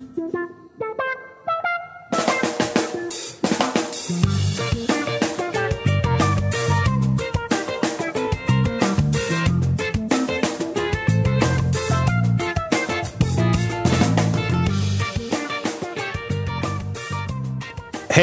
Hey,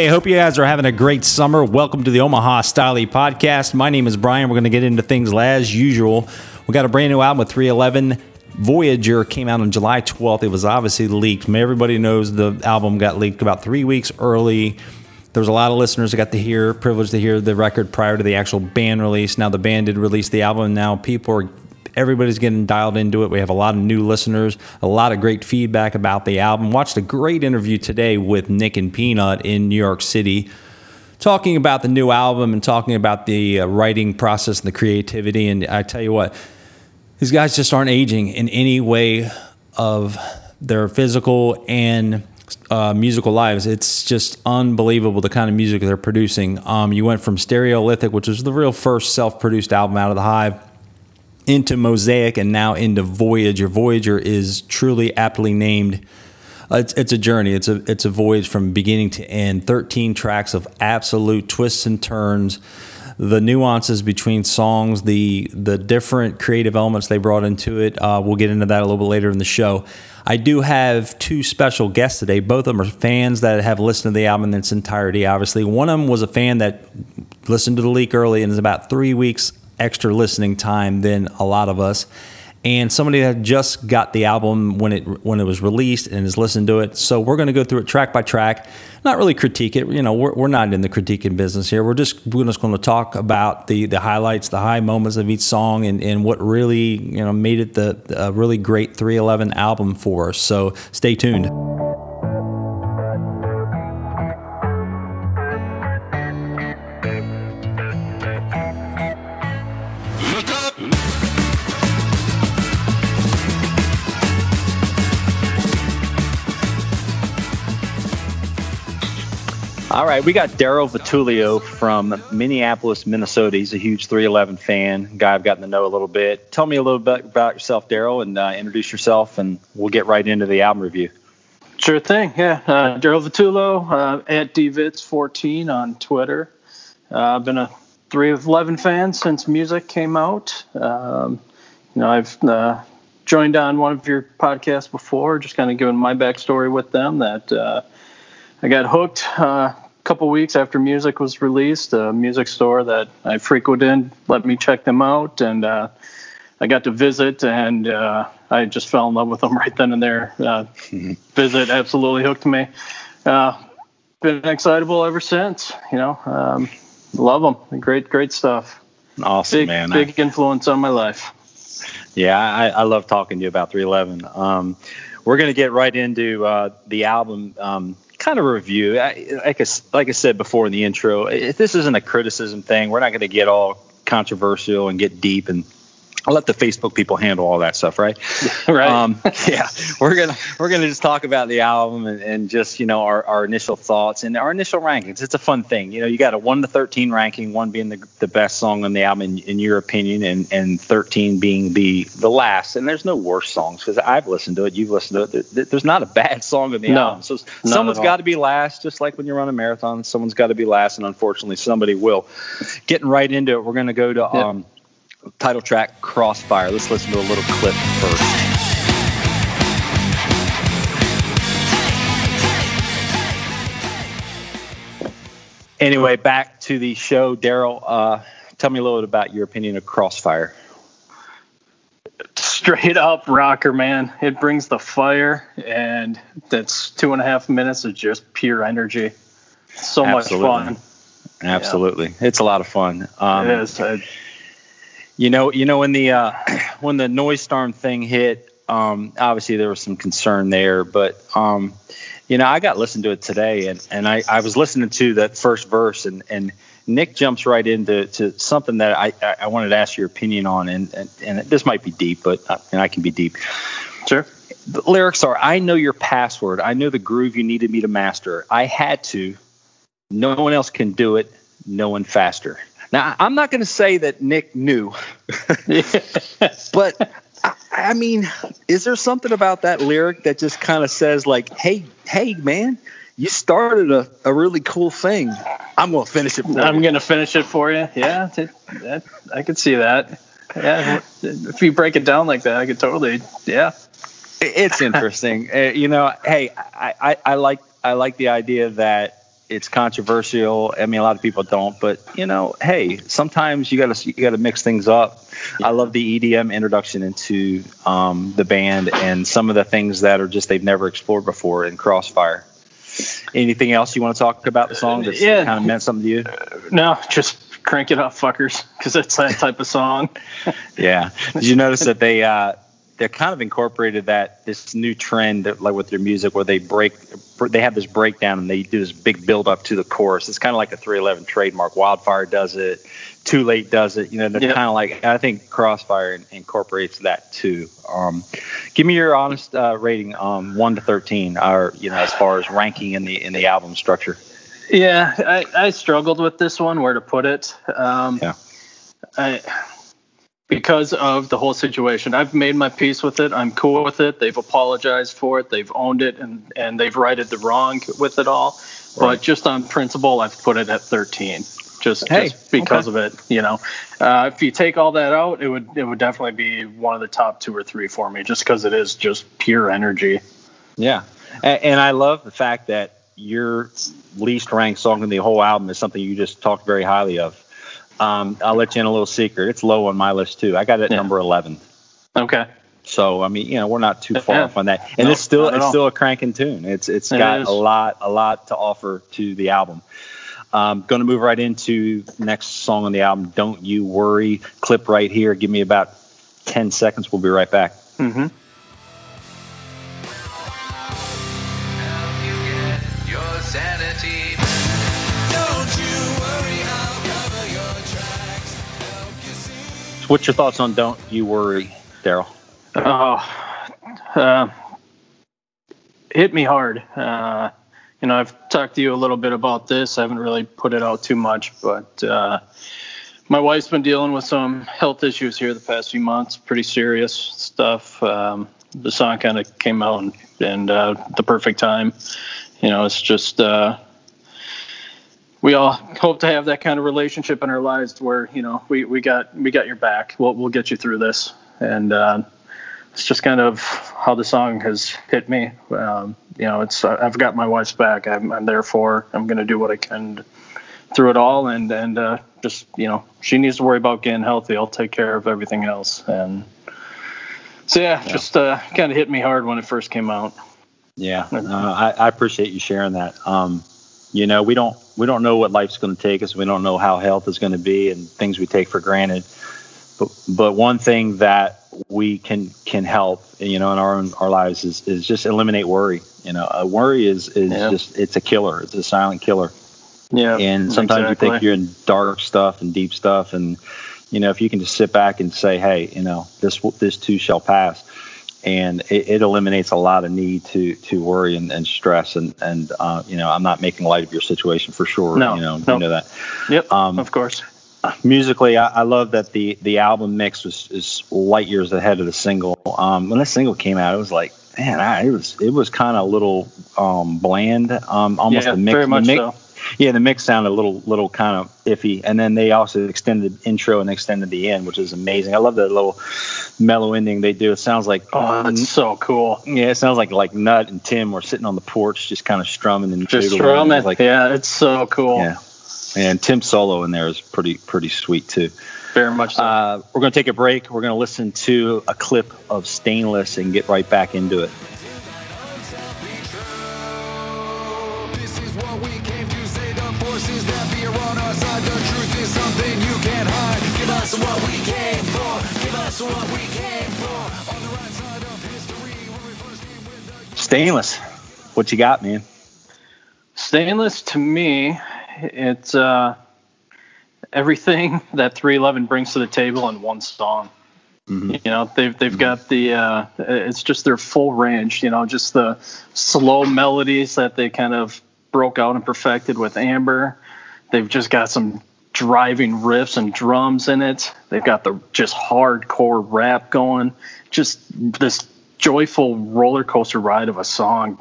hope you guys are having a great summer. Welcome to the Omaha Style podcast. My name is Brian. We're going to get into things as usual. We got a brand new album with 311. Voyager came out on July 12th. It was obviously leaked. Everybody knows the album got leaked about three weeks early. There was a lot of listeners that got to hear, privileged to hear the record prior to the actual band release. Now the band did release the album, now people are everybody's getting dialed into it. We have a lot of new listeners, a lot of great feedback about the album. Watched a great interview today with Nick and Peanut in New York City, talking about the new album and talking about the uh, writing process and the creativity. And I tell you what, these guys just aren't aging in any way of their physical and uh, musical lives. It's just unbelievable the kind of music they're producing. Um, you went from Stereolithic, which was the real first self produced album out of the Hive into Mosaic and now into Voyager. Voyager is truly aptly named. Uh, it's, it's a journey. It's a it's a voyage from beginning to end. Thirteen tracks of absolute twists and turns, the nuances between songs, the the different creative elements they brought into it. Uh, we'll get into that a little bit later in the show. I do have two special guests today. Both of them are fans that have listened to the album in its entirety. Obviously, one of them was a fan that listened to the leak early and is about three weeks extra listening time than a lot of us. And somebody that just got the album when it when it was released and has listened to it. So we're going to go through it track by track, not really critique it. You know, we're, we're not in the critiquing business here. We're just we're just going to talk about the the highlights, the high moments of each song, and, and what really you know made it the a really great 311 album for us. So stay tuned. All right, we got Daryl Vitulio from Minneapolis, Minnesota. He's a huge 311 fan, guy I've gotten to know a little bit. Tell me a little bit about yourself, Daryl, and uh, introduce yourself, and we'll get right into the album review. Sure thing. Yeah, uh, Daryl Vitullo uh, at dvits14 on Twitter. Uh, I've been a 311 fan since music came out. Um, you know, I've uh, joined on one of your podcasts before, just kind of giving my backstory with them that uh, I got hooked uh, a couple weeks after music was released. A music store that I frequented let me check them out, and uh, I got to visit, and uh, I just fell in love with them right then and there. Mm-hmm. Visit absolutely hooked me. Uh, been excitable ever since. You know, um, love them. Great, great stuff. Awesome, big, man. Big influence on my life. Yeah, I, I love talking to you about 311. Um, we're going to get right into uh, the album. Um, kind of review. I, like, I, like I said before in the intro, if this isn't a criticism thing, we're not going to get all controversial and get deep and I'll let the Facebook people handle all that stuff, right? right. Um, yeah, we're gonna we're gonna just talk about the album and, and just you know our, our initial thoughts and our initial rankings. It's a fun thing, you know. You got a one to thirteen ranking, one being the, the best song on the album in, in your opinion, and and thirteen being the the last. And there's no worse songs because I've listened to it, you've listened to it. There's not a bad song on the no, album. So someone's got to be last, just like when you run a marathon, someone's got to be last, and unfortunately somebody will. Getting right into it, we're gonna go to. Yep. Um, title track Crossfire. Let's listen to a little clip first. Anyway, back to the show. Daryl, uh, tell me a little bit about your opinion of Crossfire. Straight up rocker, man. It brings the fire, and that's two and a half minutes of just pure energy. So Absolutely. much fun. Absolutely, yeah. it's a lot of fun. Um, it is. I, you know, you know when the uh, when the Noisestorm thing hit, um, obviously there was some concern there, but um, you know, I got listened to it today, and and I, I was listening to that first verse, and and Nick jumps right into to something that I I wanted to ask your opinion on, and and, and this might be deep, but uh, and I can be deep. Sure. The lyrics are: I know your password. I know the groove you needed me to master. I had to. No one else can do it. No one faster. Now, I'm not going to say that Nick knew, but I mean, is there something about that lyric that just kind of says like, "Hey, hey, man, you started a, a really cool thing. I'm gonna finish it. I'm you. gonna finish it for you. Yeah, that, I could see that. Yeah, if you break it down like that, I could totally. Yeah, it's interesting. uh, you know, hey, I, I, I like I like the idea that it's controversial. I mean, a lot of people don't, but you know, hey, sometimes you gotta you gotta mix things up. Yeah. I love the EDM introduction into um, the band and some of the things that are just they've never explored before in Crossfire. Anything else you want to talk about the song that's yeah. kind of meant something to you? No, just crank it up, fuckers, because it's that type of song. yeah. Did you notice that they uh, they kind of incorporated that this new trend that, like with their music where they break they have this breakdown and they do this big build up to the chorus. It's kind of like a 311 trademark. Wildfire does it. Too Late does it. You know, they're yep. kind of like I think Crossfire incorporates that too. Um, give me your honest uh, rating, um, one to thirteen, or you know, as far as ranking in the in the album structure. Yeah, I, I struggled with this one, where to put it. Um, yeah. I because of the whole situation. I've made my peace with it. I'm cool with it. They've apologized for it. They've owned it and and they've righted the wrong with it all. Right. But just on principle, I've put it at 13 just, hey, just because okay. of it. You know, uh, if you take all that out, it would it would definitely be one of the top two or three for me, just because it is just pure energy. Yeah, and, and, I love the fact that your least ranked song in the whole album is something you just talked very highly of. Um, I'll let you in a little secret. It's low on my list too. I got it at yeah. number eleven. Okay. So I mean, you know, we're not too far yeah. off on that, and it's still it's still a cranking tune. It's it's it got is. a lot a lot to offer to the album. Um, going to move right into next song on the album, "Don't You Worry." Clip right here. Give me about ten seconds. We'll be right back. Mm-hmm. What's your thoughts on "Don't You Worry," Daryl? Oh, uh, hit me hard. Uh, you know, I've talked to you a little bit about this. I haven't really put it out too much, but uh, my wife's been dealing with some health issues here the past few months, pretty serious stuff. Um, the song kind of came out and, and uh, the perfect time. You know, it's just uh, we all hope to have that kind of relationship in our lives where you know we, we got we got your back. We'll we'll get you through this, and uh, it's just kind of how the song has hit me. Um, you know, it's I've got my wife's back. I'm, I'm there for. Her. I'm going to do what I can through it all, and and uh, just you know, she needs to worry about getting healthy. I'll take care of everything else. And so yeah, yeah. just uh, kind of hit me hard when it first came out. Yeah, uh, I, I, appreciate you sharing that. Um, you know, we don't we don't know what life's going to take us. We don't know how health is going to be, and things we take for granted. But but one thing that we can can help you know in our own our lives is, is just eliminate worry you know a worry is is yeah. just it's a killer it's a silent killer yeah and sometimes exactly. you think you're in dark stuff and deep stuff and you know if you can just sit back and say hey you know this this too shall pass and it, it eliminates a lot of need to to worry and, and stress and and uh, you know I'm not making light of your situation for sure no, you know no. you know that yep um, of course musically, I, I, love that the the album mix was is light years ahead of the single. Um, when the single came out, it was like, man, I, it was it was kind of a little um, bland, um, almost yeah, the mix. Very much mix, so. Yeah, the mix sounded a little little kind of iffy, and then they also extended the intro and extended the end, which is amazing. I love that little mellow ending they do. It sounds like oh, that's so cool. Yeah, it sounds like like Nut and Tim were sitting on the porch, just kind of strumming and just strumming. Like, yeah, it's so cool. Yeah, and Tim solo in there is pretty pretty sweet too. Very much so. Uh, we're going to take a break. We're going to listen to a clip of Stainless and get right back into it. Stainless, what you got, man? Stainless to me it's uh, everything that 311 brings to the table in one song. Mm-hmm. You know, they've they've mm-hmm. got the uh, it's just their full range. You know, just the slow melodies that they kind of broke out and perfected with Amber. They've just got some driving riffs and drums in it. They've got the just hardcore rap going. Just this joyful roller coaster ride of a song,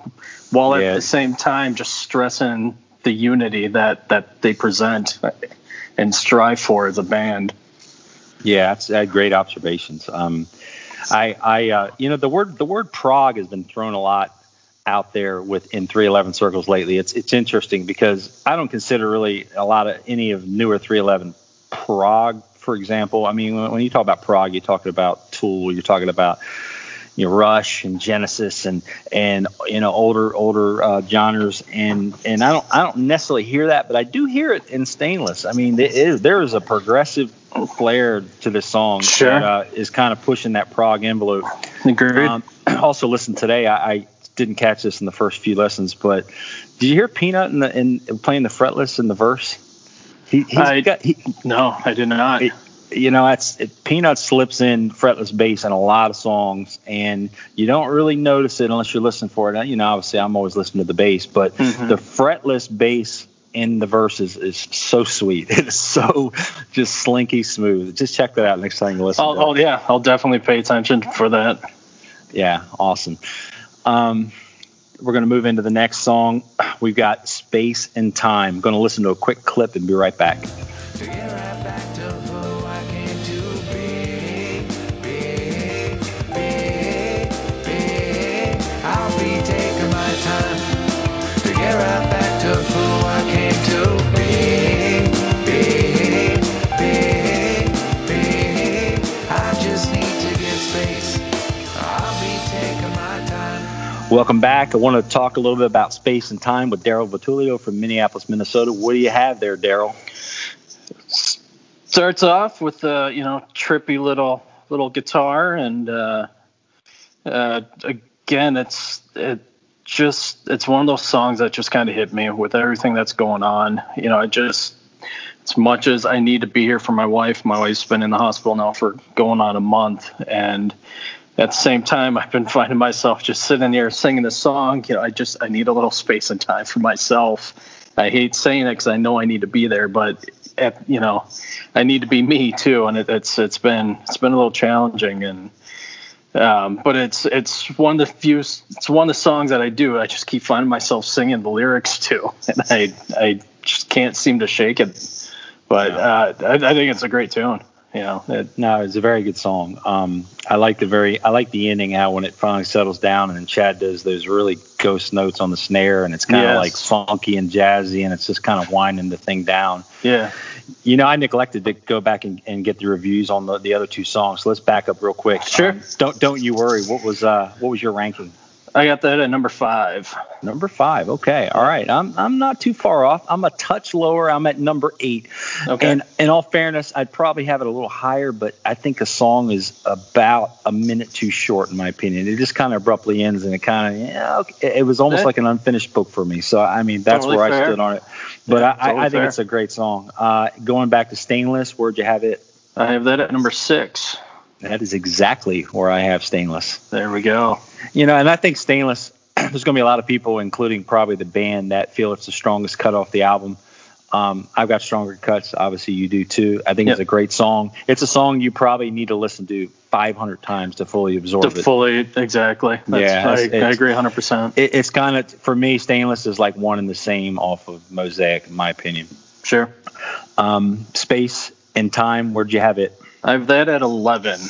while Yeah. at the same time just stressing the unity that that they present and strive for as a band. Yeah, that's great observations. Um, I, I, uh, you know, the word the word prog has been thrown a lot out there with in 311 circles lately. It's it's interesting because I don't consider really a lot of any of newer 311 prog, for example. I mean, when, when you talk about prog, you're talking about Tool, you're talking about you know Rush and Genesis and and you know older older uh, genres and and I don't I don't necessarily hear that, but I do hear it in Stainless. I mean, it is, there is a progressive flair to this song Sure. that uh, is kind of pushing that prog envelope. Agreed. Um, also, listen today. I, I didn't catch this in the first few lessons, but did you hear Peanut in the in playing the fretless in the verse? He, he's I- got he, no, I did not. it- you know, that's it, Peanut slips in fretless bass in a lot of songs, and you don't really notice it unless you're listening for it. You know, obviously, I'm always listening to the bass, but Mhm. the fretless bass in the verses is so sweet. It is so just slinky smooth. Just check that out next time you listen. Oh yeah, I'll definitely pay attention for that. Yeah, awesome. Um, we're going to move into the next song. We've got Space and Time. going to listen to a quick clip and be right back. I'll be taking my time to get right back to Welcome back. I want to talk a little bit about space and time with Daryl Vitulio from Minneapolis, Minnesota. What do you have there, Daryl? starts off with a you know trippy little little guitar and uh, uh, again it's it just it's one of those songs that just kind of hit me with everything that's going on you know I just as much as I need to be here for my wife my wife's been in the hospital now for going on a month and at the same time I've been finding myself just sitting here singing the song you know I just I need a little space and time for myself I hate saying it because I know I need to be there but at, you know I need to be me too, and it, it's it's been it's been a little challenging, and um, but it's it's one of the few it's one of the songs that I do. I just keep finding myself singing the lyrics to, and I I just can't seem to shake it. But uh, I, I think it's a great tune. You know, it, No, it's a very good song. Um, I like the very, I like the ending how when it finally settles down and then Chad does those really ghost notes on the snare and it's kind of Yes. like funky and jazzy and it's just kind of winding the thing down. yeah. You know, I neglected to go back and, and get the reviews on the, the other two songs. So let's back up real quick. Sure. Um, don't don't you worry. What was uh what was your ranking? I got that at number five. Number five. Okay. All right. I'm I'm not too far off. I'm a touch lower. I'm at number eight. Okay. And in all fairness, I'd probably have it a little higher, but I think the song is about a minute too short, in my opinion. It just kind of abruptly ends, and it kind of yeah, okay. it was almost like an unfinished book for me. So I mean, that's Totally where I stood on it. But Yeah, I, I, totally I think fair. it's a great song. Uh, going back to Stainless, where'd you have it? I have that at number six. That is exactly where I have Stainless. There we go. You know, and I think Stainless, there's going to be a lot of people, including probably the band, that feel it's the strongest cut off the album. Um, I've got stronger cuts. Obviously, you do too. I think it's a great song. It's a song you probably need to listen to 500 times to fully absorb To it. fully exactly. That's, Yeah, I, I agree 100. percent it, it's kind of for me, Stainless is like one and the same off of Mosaic, in my opinion. Sure. Um, Space and Time, where'd you have it? I have that at 11.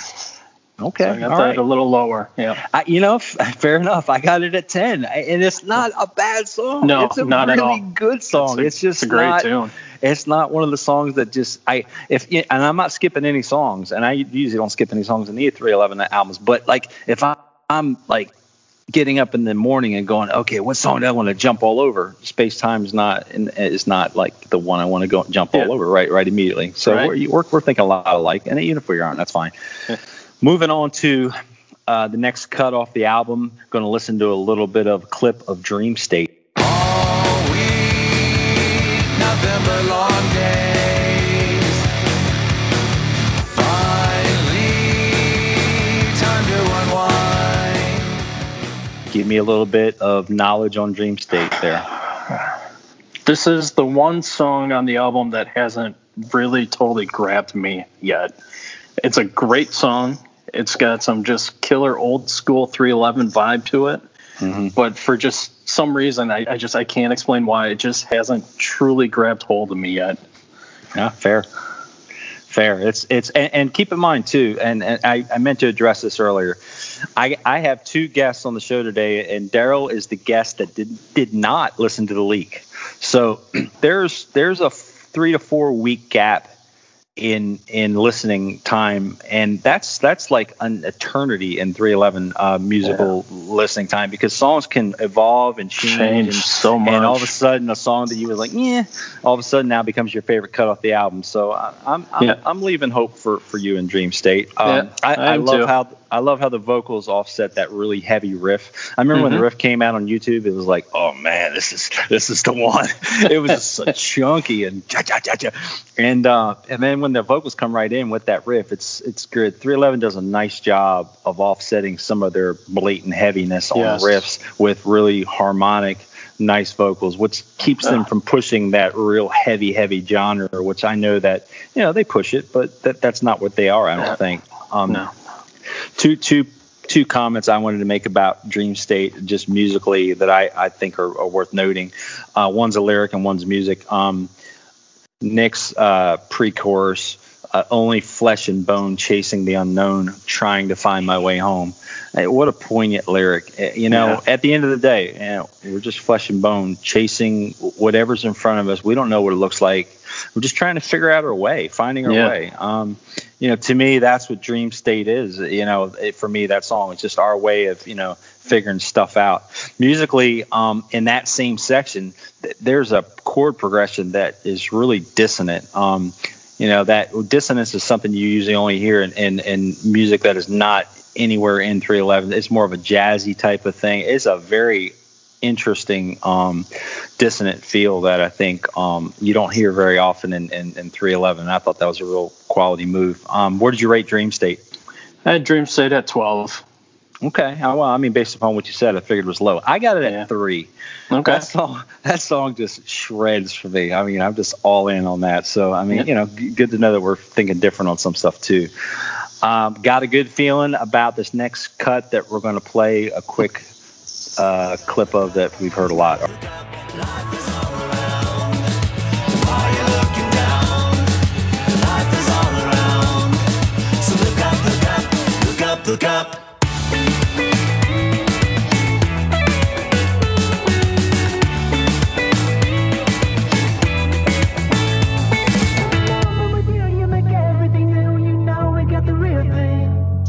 Okay, So I got all that right. a little lower. Yeah. I, you know, f- fair enough. I got it at 10, I- and it's not a bad song. No, it's a not at all. good song. a- It's, just it's a great not, tune. It's not one of the songs that just I if and I'm not skipping any songs, and I usually don't skip any songs in the 311 albums. But like if I, I'm like getting up in the morning and going, okay, what song do I want to jump all over? Space Time is not is not like the one I want to go jump Yeah. all over right right immediately. So Right. we're, we're we're thinking a lot alike, and even if we aren't, that's fine. Moving on to uh, the next cut off the album, going to listen to a little bit of clip of Dream State. Me a little bit of knowledge on Dream State there. This is the one song on the album that hasn't really totally grabbed me yet. It's a great song. It's got some just killer old school 311 vibe to it. Mm-hmm. But for just some reason, I, I just I can't explain why it just hasn't truly grabbed hold of me yet. Yeah, fair. Fair. It's it's and, and keep in mind too, and, and I, I meant to address this earlier. I I have two guests on the show today, and Daryl is the guest that did did not listen to the leak. So there's there's a three to four week gap in in listening time, and that's that's like an eternity in 311 uh, musical listening time because songs can evolve and change, Change and, so much, and all of a sudden a song that you were like, yeah, all of a sudden now becomes your favorite cut off the album. So I, I'm I'm, Yeah. I'm leaving hope for for you in Dream State. Um, Yeah, I, I I love too. how I love how the vocals offset that really heavy riff. I remember when the Mhm. riff came out on YouTube, it was like, oh man, this is this is the one. it was just so chunky and cha cha cha cha, and uh, and then when the vocals come right in with that riff, it's it's good. 311 does a nice job of offsetting some of their blatant heaviness on Yes. the riffs with really harmonic. Nice vocals, which keeps them from pushing that real heavy, heavy genre, which I know that you know they push it, but that, that's not what they are. I don't Yeah. think. Um, No. Two two two comments I wanted to make about Dream State, just musically, that I, I think are, are worth noting. Uh, one's a lyric and one's music. Um, Nick's uh, pre-chorus, uh, only flesh and bone chasing the unknown, trying to find my way home. Hey, what a poignant lyric. Uh, You know, Yeah. at the end of the day, you know, we're just flesh and bone chasing whatever's in front of us. We don't know what it looks like. We're just trying to figure out our way, finding our Yeah. way. Um, you know, to me, that's what Dream State is. You know, it, for me, that song is just our way of, you know, figuring stuff out. Musically, um, in that same section, th- there's a chord progression that is really dissonant. Um, you know, that dissonance is something you usually only hear in, in, in music that is not anywhere in 311. It's more of a jazzy type of thing. It's a very interesting um, dissonant feel that I think um, you don't hear very often in, in, in 311. I thought that was a real quality move. Um, where did you rate Dream State? I had Dream State at 12. Okay. Well, I mean, based upon what you said, I figured it was low. I got it at Yeah. three. Okay. That song, that song just shreds for me. I mean, I'm just all in on that. So, I mean, Yeah. you know, good to know that we're thinking different on some stuff too. Um, got a good feeling about this next cut that we're going to play a quick uh, clip of that we've heard a lot. Look up.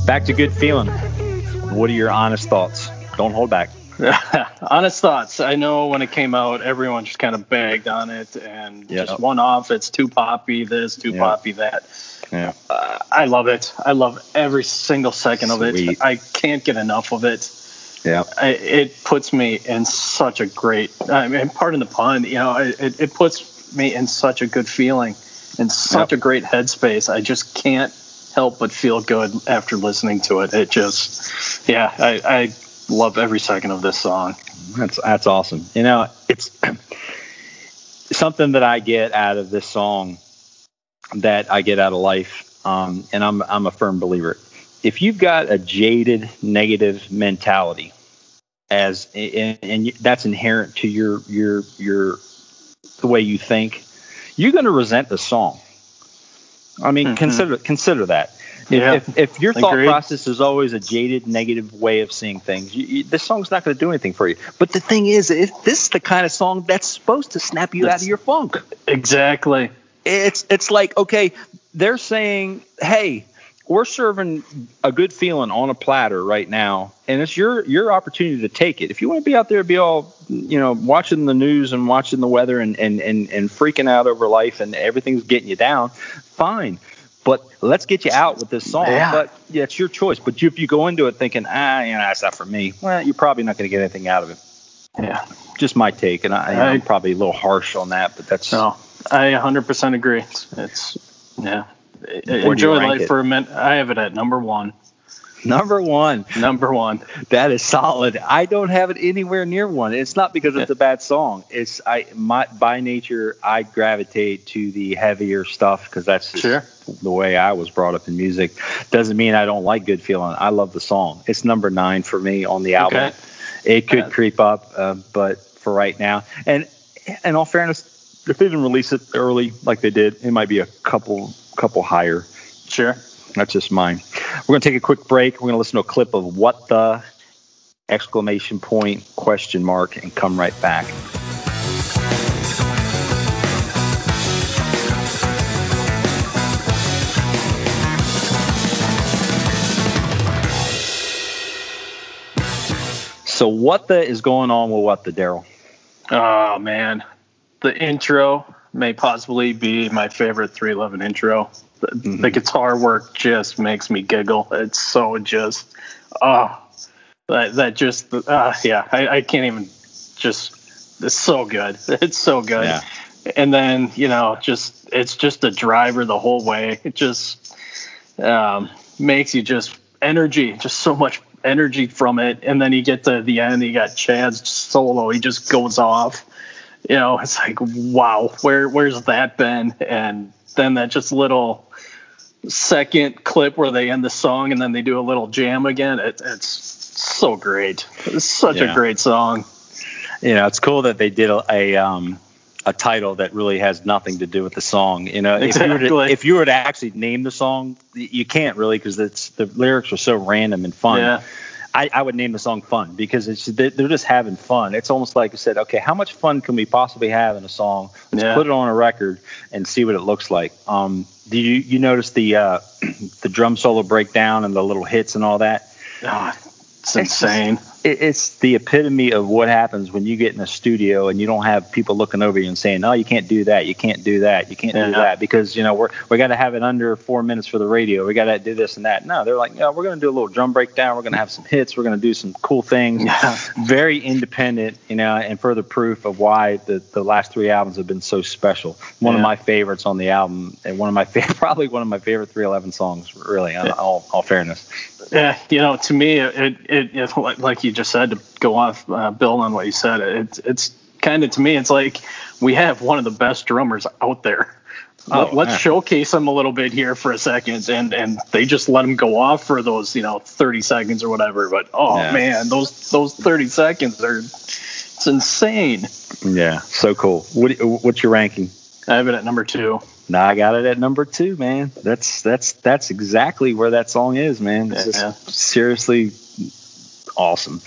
Back to good feeling. What are your honest thoughts? Don't hold back. Honest thoughts. I know when it came out, everyone just kind of bagged on it and Yeah. just one off. It's too poppy, this, too Yeah. poppy, that. Yeah. Uh, I love it. I love every single second of Sweet. it. I can't get enough of it. Yeah. I, it puts me in such a great. I mean, pardon the pun. You know, it, it puts me in such a good feeling, in such Yep. a great headspace. I just can't help but feel good after listening to it. It just, yeah, I, I love every second of this song. That's that's awesome. You know, it's something that I get out of this song that I get out of life, um, and I'm I'm a firm believer. If you've got a jaded, negative mentality, as and, and that's inherent to your your your the way you think, you're going to resent the song. I mean, Mhm. consider consider that. If, Yeah. if, if your thought Agreed. process is always a jaded, negative way of seeing things, you, you, this song's not going to do anything for you. But the thing is, it, this is the kind of song that's supposed to snap you out of your funk. Exactly. It's it's like okay, they're saying, hey, we're serving a good feeling on a platter right now, and it's your your opportunity to take it. If you want to be out there, be all you know, watching the news and watching the weather and and and, and freaking out over life and everything's getting you down, fine. But let's get you out with this song. Yeah. But yeah, it's your choice. But you, if you go into it thinking, ah, you know, that's not for me, well, you're probably not going to get anything out of it. Yeah. Just my take, and I, I- I'm probably a little harsh on that, but that's No, I 100% agree. It's, it's yeah. Enjoy life it? for a minute. I have it at number one. Number one. Number one. That is solid. I don't have it anywhere near one. It's not because it's a bad song. It's I my by nature I gravitate to the heavier stuff because that's Sure. the way I was brought up in music. Doesn't mean I don't like Good Feeling. I love the song. It's number nine for me on the album. Okay. It could Yeah. creep up, uh, but for right now, and in all fairness, if they didn't release it early like they did, it might be a couple couple higher. Sure. That's just mine. We're going to take a quick break. We're going to listen to a clip of what the exclamation point question mark and come right back. So what the is going on with what the Daryl? Oh man, the intro may possibly be my favorite 311 intro. The, Mm-hmm. the guitar work just makes me giggle. It's so just, oh, that that just, uh, yeah, I, I can't even just. It's so good. It's so good. Yeah. And then you know, just it's just a driver the whole way. It just um, makes you just energy, just so much energy from it. And then you get to the end, you got Chad's solo. He just goes off. You know, it's like wow, where where's that been? And then that just little second clip where they end the song and then they do a little jam again. It, it's so great. It's such Yeah. a great song. you know, it's cool that they did a, a um a title that really has nothing to do with the song. You know, if you were to if you were to actually name the song, you can't really because it's the lyrics are so random and fun. Yeah. I, I would name the song "Fun" because it's they- they're just having fun. It's almost like you said, okay, how much fun can we possibly have in a song? Let's Yeah. put it on a record and see what it looks like. Um, do you you notice the uh, the drum solo breakdown and the little hits and all that? Ah, it's insane. it, it's the epitome of what happens when you get in a studio and you don't have people looking over you and saying, "No, you can't do that. You can't do that. You can't do that," because you know we're we got to have it under four minutes for the radio. We got to do this and that. No, they're like, "No, we're going to do a little drum breakdown. We're going to have some hits. We're going to do some cool things." Yeah. Very independent, you know, and further proof of why the the last three albums have been so special. One of my favorites on the album, and one of my favorite, probably one of my favorite 311 songs. Really, in all, all fairness. Yeah, you know, to me, it it, it like- like you just said to go off, uh, Bill, on what you said. It's it's kind of to me, it's like we have one of the best drummers out there. Oh, Let, let's yeah. showcase him a little bit here for a second, and and they just let him go off for those you know 30 seconds or whatever. But oh Yeah. man, those those 30 seconds are it's insane. Yeah, so cool. What, what's your ranking? I have it at number two. No, I got it at number two, man. That's that's that's exactly where that song is, man. It's just seriously awesome.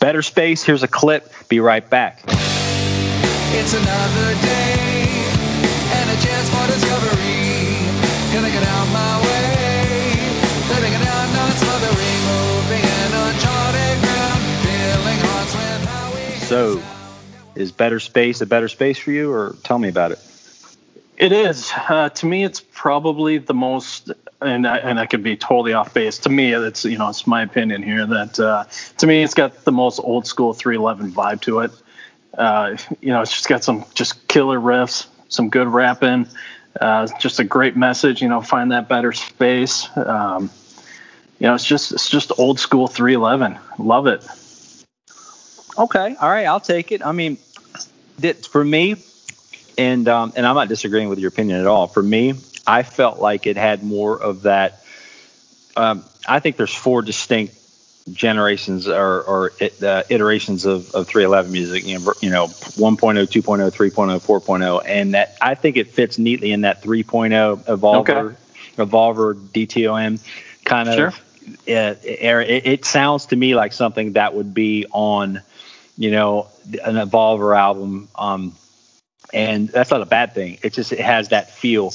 Better space. Here's a clip. Be right back. It's another day and a chance for discovery. Gonna get out my way. It down, not smothering. Moving in uncharted ground. Filling hearts with how we. So, is better space a better space for you, or tell me about it? It is. Uh, to me, it's probably the most, and I, and I could be totally off base. To me, it's you know, it's my opinion here that uh, to me, it's got the most old school 311 vibe to it. Uh, you know, it's just got some just killer riffs, some good rapping, uh, just a great message. You know, find that better space. Um, you know, it's just it's just old school 311. Love it. Okay, all right, I'll take it. I mean, for me, and um, and I'm not disagreeing with your opinion at all. For me, I felt like it had more of that. Um, I think there's four distinct generations or, or it, uh, iterations of, of 311 music. You know, you know, 1.0, 2.0, 3.0, 4.0, and that I think it fits neatly in that 3.0 evolver, Okay. evolver DTOM kind of Sure. uh, era. It, it sounds to me like something that would be on, you know, an Evolver album. Um, and that's not a bad thing. It just it has that feel.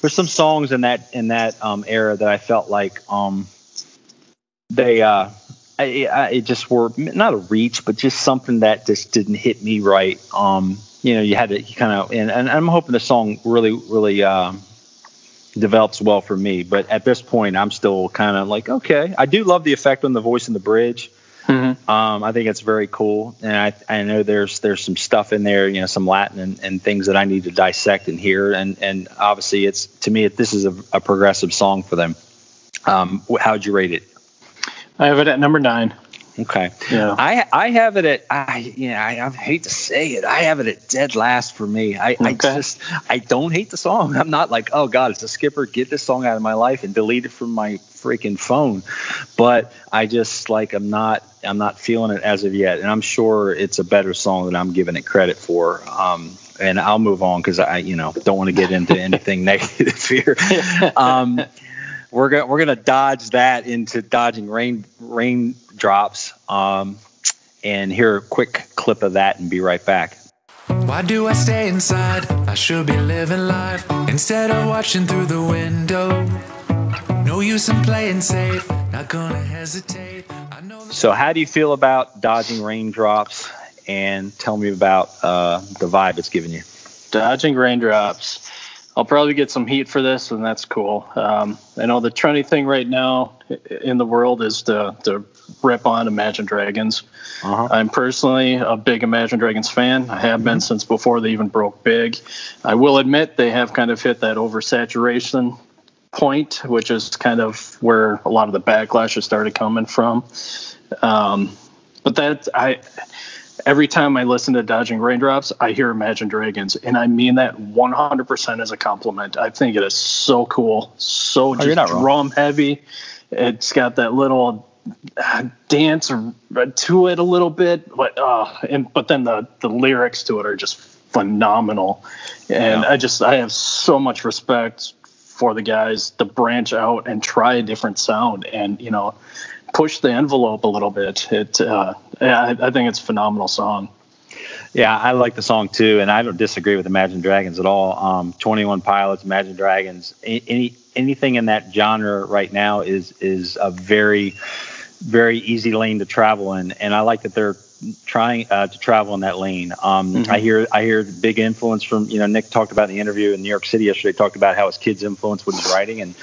There's some songs in that in that um, era that I felt like um, they uh, I, I, it just were not a reach, but just something that just didn't hit me right. Um, you know, you had to kind of, and, and I'm hoping the song really, really um, develops well for me. But at this point, I'm still kind of like, okay, I do love the effect on the voice in the bridge. Mm-hmm. Um, I think it's very cool, and I, I know there's there's some stuff in there, you know, some Latin and, and things that I need to dissect and hear, and and obviously it's to me this is a, a progressive song for them. Um, how'd you rate it? I have it at number nine. Okay. Yeah. I I have it at I yeah I, I hate to say it I have it at dead last for me. I, I just I don't hate the song. I'm not like oh god it's a skipper get this song out of my life and delete it from my freaking phone. But I just like I'm not I'm not feeling it as of yet, and I'm sure it's a better song than I'm giving it credit for. Um, and I'll move on because I you know don't want to get into anything negative here. Um, we're gonna we're gonna dodge that into dodging rain raindrops. Um, and hear a quick clip of that and be right back. Why do I stay inside? I should be living life instead of watching through the window. No use in playing safe, not gonna hesitate. I know that So, how do you feel about dodging raindrops? And tell me about uh, the vibe it's giving you. Dodging raindrops. I'll probably get some heat for this, and that's cool. Um, I know the trendy thing right now in the world is to, to rip on Imagine Dragons. Uh-huh. I'm personally a big Imagine Dragons fan. I have been since before they even broke big. I will admit they have kind of hit that oversaturation point, which is kind of where a lot of the backlash has started coming from. Um, but that I every time I listen to Dodging Raindrops, I hear Imagine Dragons, and I mean that 100% as a compliment. I think it is so cool, so you're just wrong. drum heavy. It's got that little uh, dance to it a little bit, but uh, and but then the the lyrics to it are just phenomenal, and Yeah. I just I have so much respect for the guys to branch out and try a different sound, and you know push the envelope a little bit. It, uh, I, I think it's a phenomenal song. Yeah, I like the song too, and I don't disagree with Imagine Dragons at all. Um, Twenty One Pilots, Imagine Dragons, any anything in that genre right now is is a very very easy lane to travel in, and I like that they're trying uh, to travel in that lane. Um, I hear I hear the big influence from you know Nick talked about in the interview in New York City yesterday. Talked about how his kids influence with his writing, and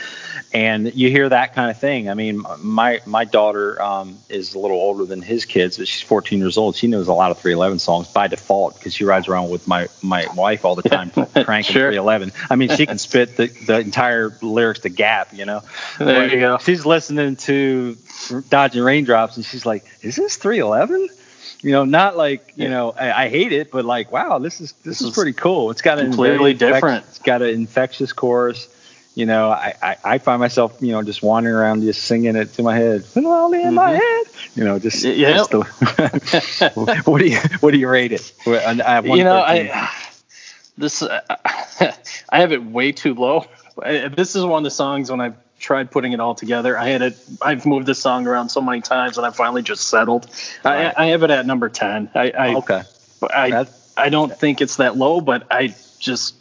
and you hear that kind of thing. I mean, my my daughter um, is a little older than his kids, but she's 14 years old. She knows a lot of 311 songs by default because she rides around with my my wife all the time, cranking Sure. 311. I mean, she can spit the, the entire lyrics to Gap, you know. There But you go. She's listening to Dodging Raindrops, and she's like, "Is this 311?" You know, not like you Yeah. know, I, I hate it, but like, wow, this is this, This is pretty cool. It's got a completely different. It's got an infectious chorus. You know, I, I, I find myself, you know, just wandering around, just singing it to my head, in my head. You know, just, Mm-hmm. Yeah. just the, what do you what do you rate it? I I have you know, I this uh, I have it way too low. This is one of the songs when I tried putting it all together. I had it. I've moved this song around so many times, and I finally just settled. Right. I, I have it at number ten. I, I okay. I That's- I don't think it's that low, but I just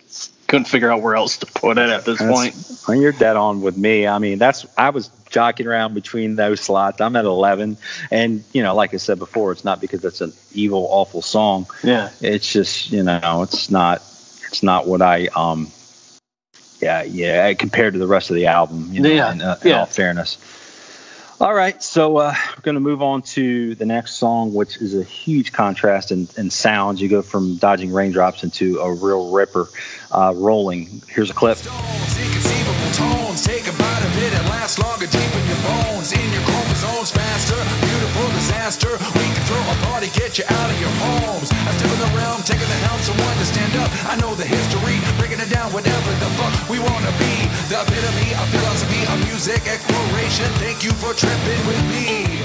couldn't figure out where else to put it at this point. Well, you're dead on with me. I mean, that's I was jockeying around between those slots. I'm at 11, and you know, like I said before, it's not because it's an evil, awful song. Yeah. It's just you know, it's not it's not what I um yeah yeah compared to the rest of the album. You know, Yeah, in, uh, in yeah. all fairness. All right, so uh, we're going to move on to the next song, which is a huge contrast in, in sounds. You go from dodging raindrops into a real ripper, uh, rolling. Here's a clip. Stones, inconceivable tones. Take a bite of it, it lasts longer deep in your bones. In your chromosomes, faster. Beautiful disaster. We can throw a party, get you out of your homes. I step in the realm, taking the helm, someone to stand up. I know the history, breaking it down, whatever the fuck we wanna be. The epitome of philosophy of music exploration. Thank you for tripping with me.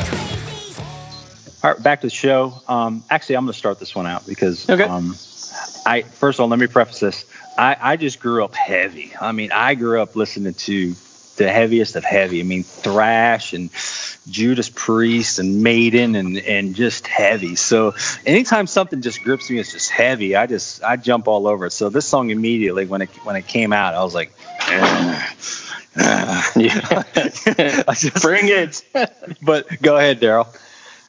All right, back to the show. Um, actually, I'm going to start this one out because Okay. um, I first of all let me preface this. I, I just grew up heavy. I mean, I grew up listening to the heaviest of heavy. I mean, thrash and Judas Priest and Maiden and and just heavy. So anytime something just grips me, it's just heavy. I just I jump all over it. So this song immediately when it when it came out, I was like. Yeah. Just- Bring it. but go ahead, Daryl.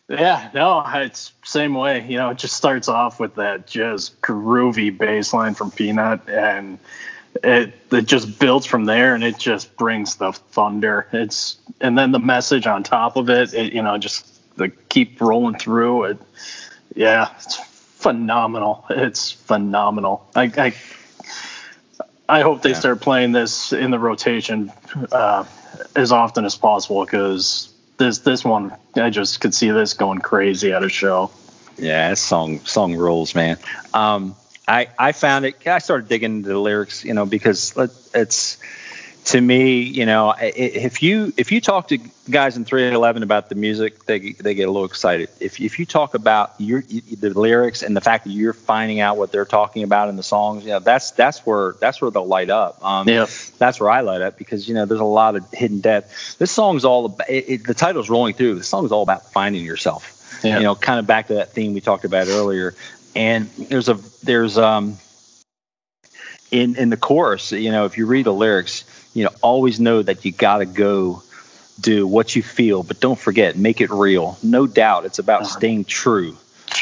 Yeah, no, it's same way. You know, it just starts off with that just groovy bass line from Peanut, and it it just builds from there, and it just brings the thunder. It's and then the message on top of it, it you know, just the keep rolling through it. Yeah, it's phenomenal. It's phenomenal. I I, I hope they Yeah. start playing this in the rotation uh, as often as possible because this this one I just could see this going crazy at a show. Yeah, song song rules, man. Um, I I found it. I started digging into the lyrics, you know, because it's to me, you know, if you if you talk to guys in 311 about the music, they they get a little excited. If if you talk about your the lyrics and the fact that you're finding out what they're talking about in the songs, you know, that's that's where that's where they'll light up. Um, yeah, that's where I light up because you know there's a lot of hidden depth. This song's all about it, it, the title's rolling through. The song's all about finding yourself. Yeah. You know, kind of back to that theme we talked about earlier. And there's a there's um in in the chorus, you know, if you read the lyrics you know, always know that you got to go do what you feel, but don't forget, make it real. No doubt, it's about uh-huh. staying true.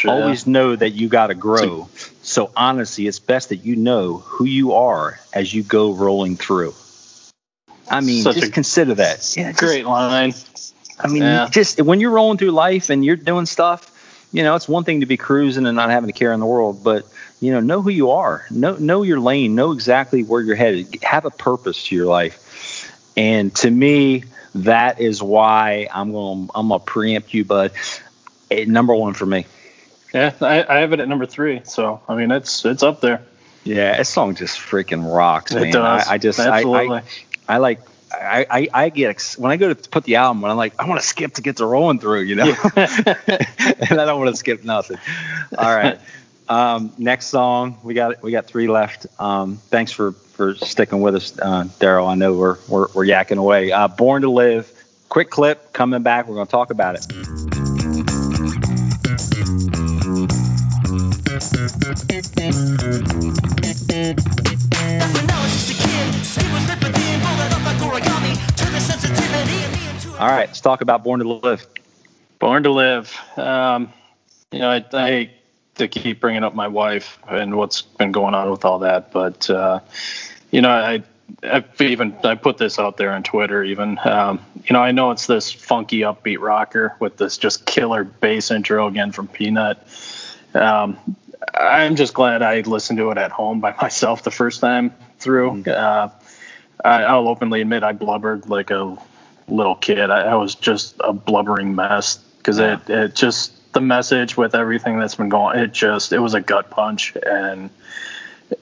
Always know that you got to grow. So honestly, it's best that you know who you are as you go rolling through. I mean, just a, consider that. Yeah, great just, line. I mean, yeah. just when you're rolling through life and you're doing stuff, you know, it's one thing to be cruising and not having a care in the world, but you know, know who you are, know know your lane, know exactly where you're headed, have a purpose to your life. And to me, that is why I'm going. I'm gonna preempt you, bud. eh, number one for me. Yeah, I, I, have it at number three. So I mean, it's it's up there. Yeah, this song just freaking rocks, man. It does. I, I just Absolutely. I, I, I like I, I, I, get when I go to put the album, when I'm like, I want to skip to get to rolling through, you know, and I don't want to skip nothing. All right, um, next song, we got we got three left. Um, thanks for for sticking with us, uh, Daryl. I know we're, we're we're yakking away. Uh, Born to Live, quick clip coming back. We're going to talk about it. All right, let's talk about Born to Live. Born to Live. Um, you know, I, I to keep bringing up my wife and what's been going on with all that, but uh, you know, I I've even I put this out there on Twitter. Even um, you know, I know it's this funky upbeat rocker with this just killer bass intro again from Peanut. Um, I'm just glad I listened to it at home by myself the first time through. Mm-hmm. Uh, I, will openly admit I blubbered like a little kid. I, I was just a blubbering mess because yeah. it it just the message with everything that's been going. It just it was a gut punch, and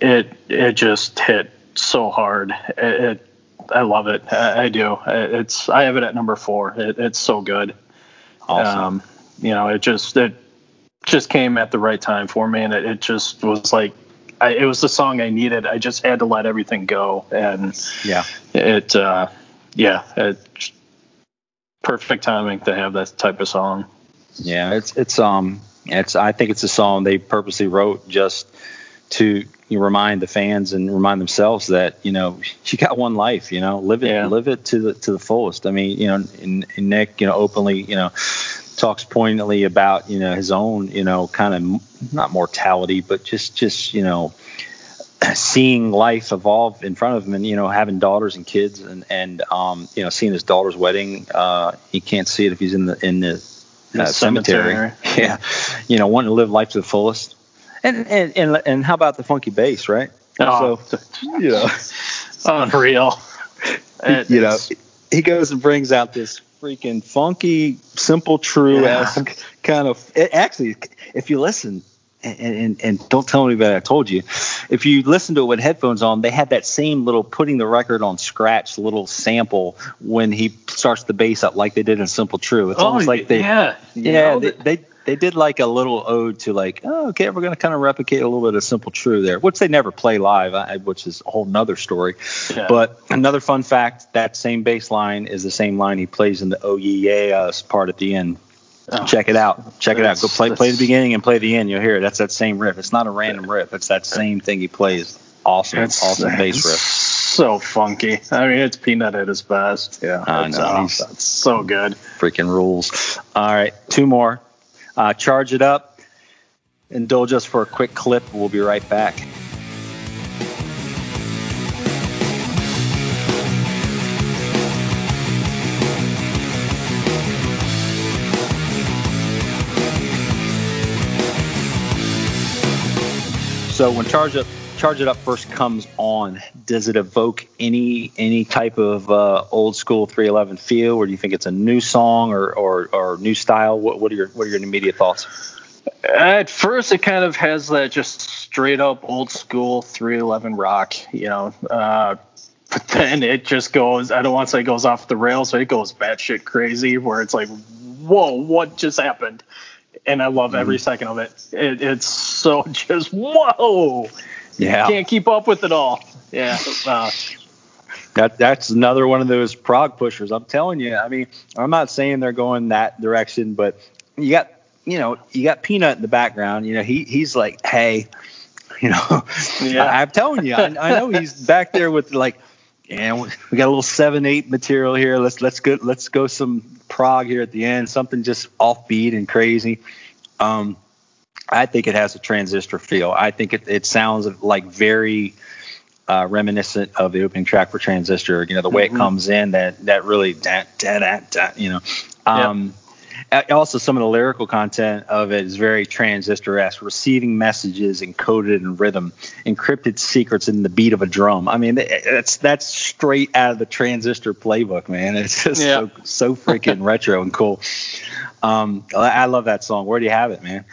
it it just hit so hard. It, it I love it. I, I, do. It's I have it at number four. It, it's so good. Awesome. Um, you know, it just it just came at the right time for me, and it, it just was like I, it was the song I needed. I just had to let everything go, and yeah, it uh, yeah, it perfect timing to have that type of song. Yeah, it's it's um it's I think it's a song they purposely wrote just to you know, remind the fans and remind themselves that you know you got one life, you know, live it yeah. live it to the to the fullest. I mean, you know, and, and Nick, you know, openly, you know, talks poignantly about you know his own you know kind of not mortality, but just just you know seeing life evolve in front of him and you know having daughters and kids and and um you know seeing his daughter's wedding uh he can't see it if he's in the in the uh, cemetery. cemetery. Yeah, you know, wanting to live life to the fullest. And and and, and how about the funky bass, right? Oh, so, you know, unreal. you know, he goes and brings out this freaking funky, simple, true esque yeah. kind of. It, actually, if you listen, and, and, and, don't tell anybody I told you. If you listen to it with headphones on, they had that same little putting the record on scratch little sample when he starts the bass up like they did in Simple Truth. It's oh, almost like they yeah yeah they, they, they did like a little ode to like oh okay we're gonna kind of replicate a little bit of Simple Truth there, which they never play live, which is a whole nother story. Yeah. But another fun fact: that same bass line is the same line he plays in the Oh Yeah Yeah uh, part at the end. Oh, Check it out. Check it out. Go play play the beginning and play the end. You'll hear it. That's that same riff. It's not a random riff. It's that same thing he plays. Awesome, it's, awesome bass riff. So funky. I mean, it's Peanut at his best. Yeah, I know. Awesome. That's so good. Freaking rules. All right, two more. Uh, charge it up. Indulge us for a quick clip. We'll be right back. So when Charge Up Charge It Up first comes on, does it evoke any any type of uh, old school 311 feel, or do you think it's a new song or or, or new style? What, what are your what are your immediate thoughts? At first, it kind of has that just straight up old school 311 rock, you know. Uh, but then it just goes, I don't want to say it goes off the rails, but it goes batshit crazy where it's like, whoa, what just happened? And I love every Mm-hmm. second of it. it. It's so just, whoa. Yeah. Can't keep up with it all. Yeah. That that's another one of those prog pushers. I'm telling you. I mean, I'm not saying they're going that direction, but you got you know you got Peanut in the background. You know he he's like, hey, you know, Yeah. I, am telling you, I, I know he's back there with like, yeah, we we got a little seven eight material here. Let's let's go let's go some prog here at the end. Something just offbeat and crazy. Um, I think it has a transistor feel. I think it, it sounds like very uh, reminiscent of the opening track for Transistor. You know, the way Mm-hmm. it comes in, that that really da, da, da, da, you know. Um, a- Also, some of the lyrical content of it is very transistor-esque, receiving messages encoded in rhythm, encrypted secrets in the beat of a drum. I mean, that's that's straight out of the Transistor playbook, man. It's just Yeah. so so freaking retro and cool. Um, I love that song. Where do you have it, man?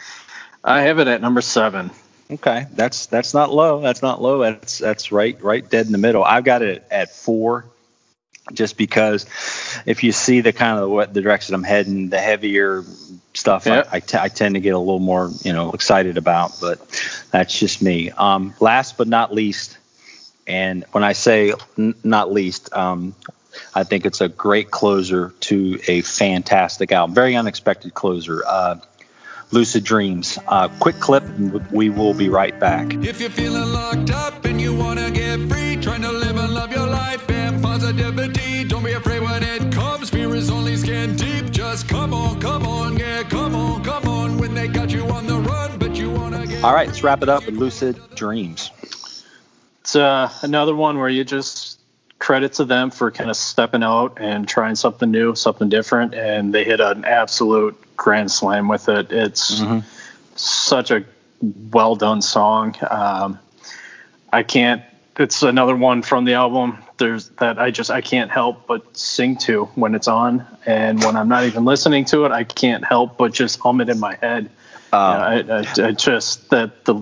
I have it at number seven. Okay, that's that's not low. That's not low. That's that's right right dead in the middle. I've got it at four, just because if you see the kind of what the direction I'm heading, the heavier stuff Yeah. I, I, t- I tend to get a little more you know excited about. But that's just me. Um, last but not least, and when I say n- not least, um, I think it's a great closer to a fantastic album. Very unexpected closer. Uh, Lucid Dreams. Uh, quick clip, and we will be right back. If you're feeling locked up and you wanna get free, trying to live and love your life and positivity, don't be afraid when it comes. Fear is only skin deep. Just come on, come on, yeah, come on, come on. When they got you on the run, but you wanna get. All right, let's wrap it up with Lucid Dreams. It's uh, another one where you just credit to them for kind of stepping out and trying something new, something different, and they hit an absolute grand slam with it. It's such a well done song. Um, I can't. It's another one from the album. There's that I just I can't help but sing to when it's on, and when I'm not even listening to it, I can't help but just hum it in my head. Uh, I, I, I just that the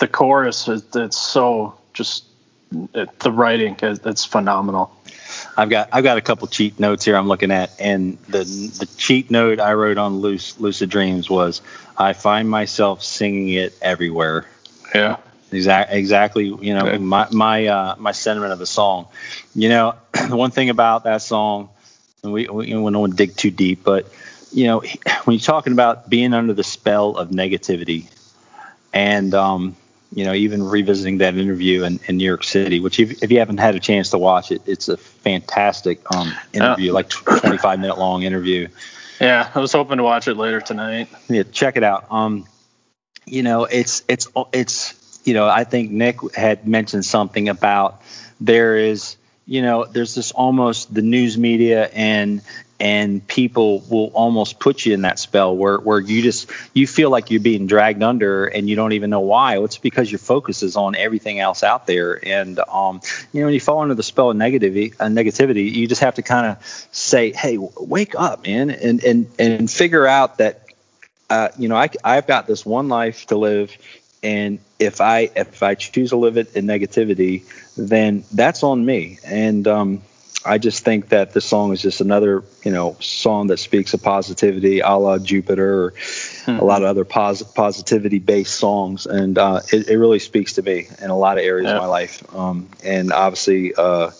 the chorus is it's so just the writing is it's phenomenal. I've got I've got a couple cheat notes here I'm looking at, and the the cheat note I wrote on Luc- Lucid Dreams was I find myself singing it everywhere. Yeah. Exactly, exactly. You know, my my uh, my sentiment of the song. You know, the one thing about that song, and we we, we don't want to dig too deep, but you know, when you're talking about being under the spell of negativity, and um, you know, even revisiting that interview in, in New York City, which if, if you haven't had a chance to watch it, it's a fantastic um, interview, like 25 minute long interview. Yeah, I was hoping to watch it later tonight. Yeah, check it out. Um, you know, it's it's it's you know, I think Nick had mentioned something about there is you know, there's this almost the news media and and people will almost put you in that spell where where you just you feel like you're being dragged under and you don't even know why. It's because your focus is on everything else out there, and um, you know, when you fall under the spell of negativity, uh, negativity, you just have to kind of say, "Hey, wake up, man," and and and figure out that uh, you know, I, I've got this one life to live, and if I if I choose to live it in negativity, then that's on me. And um, I just think that this song is just another you know song that speaks of positivity, a la Jupiter, or a lot of other pos- positivity based songs, and uh, it, it really speaks to me in a lot of areas Yeah. of my life. Um, and obviously. Uh,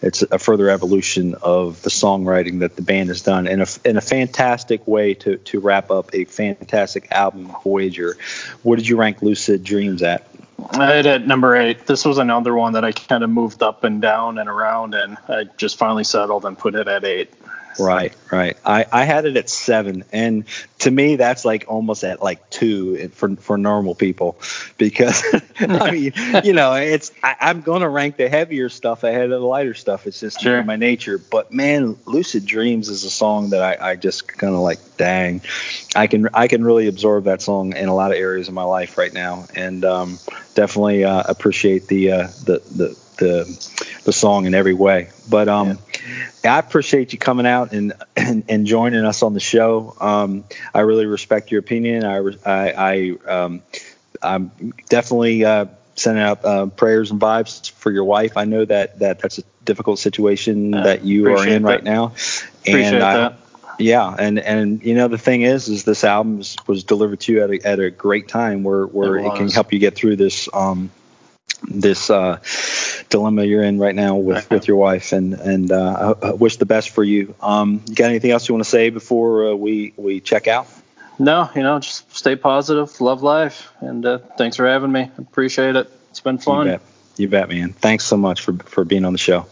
it's a further evolution of the songwriting that the band has done in a, in a fantastic way to, to wrap up a fantastic album, Voyager. What did you rank Lucid Dreams at? I had at number eight. This was another one that I kind of moved up and down and around, and I just finally settled and put it at eight. Right, right. I, I had it at seven, and to me, that's like almost at like two for for normal people, because I mean, you know, it's I, I'm going to rank the heavier stuff ahead of the lighter stuff. It's just Sure. my nature. But man, Lucid Dreams is a song that I, I just kind of like. Dang, I can I can really absorb that song in a lot of areas of my life right now, and um, definitely uh, appreciate the, uh, the the the the song in every way. But um, yeah. I appreciate you coming out and, and, and joining us on the show. Um, I really respect your opinion. I I, I um, I'm definitely uh, sending out uh, prayers and vibes for your wife. I know that that that's a difficult situation uh, that you are in that. right now. Appreciate and that. yeah, and and you know the thing is, is this album was, was delivered to you at a, at a great time where where it, it can help you get through this um this uh, dilemma you're in right now with, with your wife, and and uh, I, I wish the best for you. Um, you got anything else you want to say before uh, we we check out? No, you know, just stay positive, love life, and uh, thanks for having me. Appreciate it. It's been fun. You bet. you bet, man. Thanks so much for for being on the show.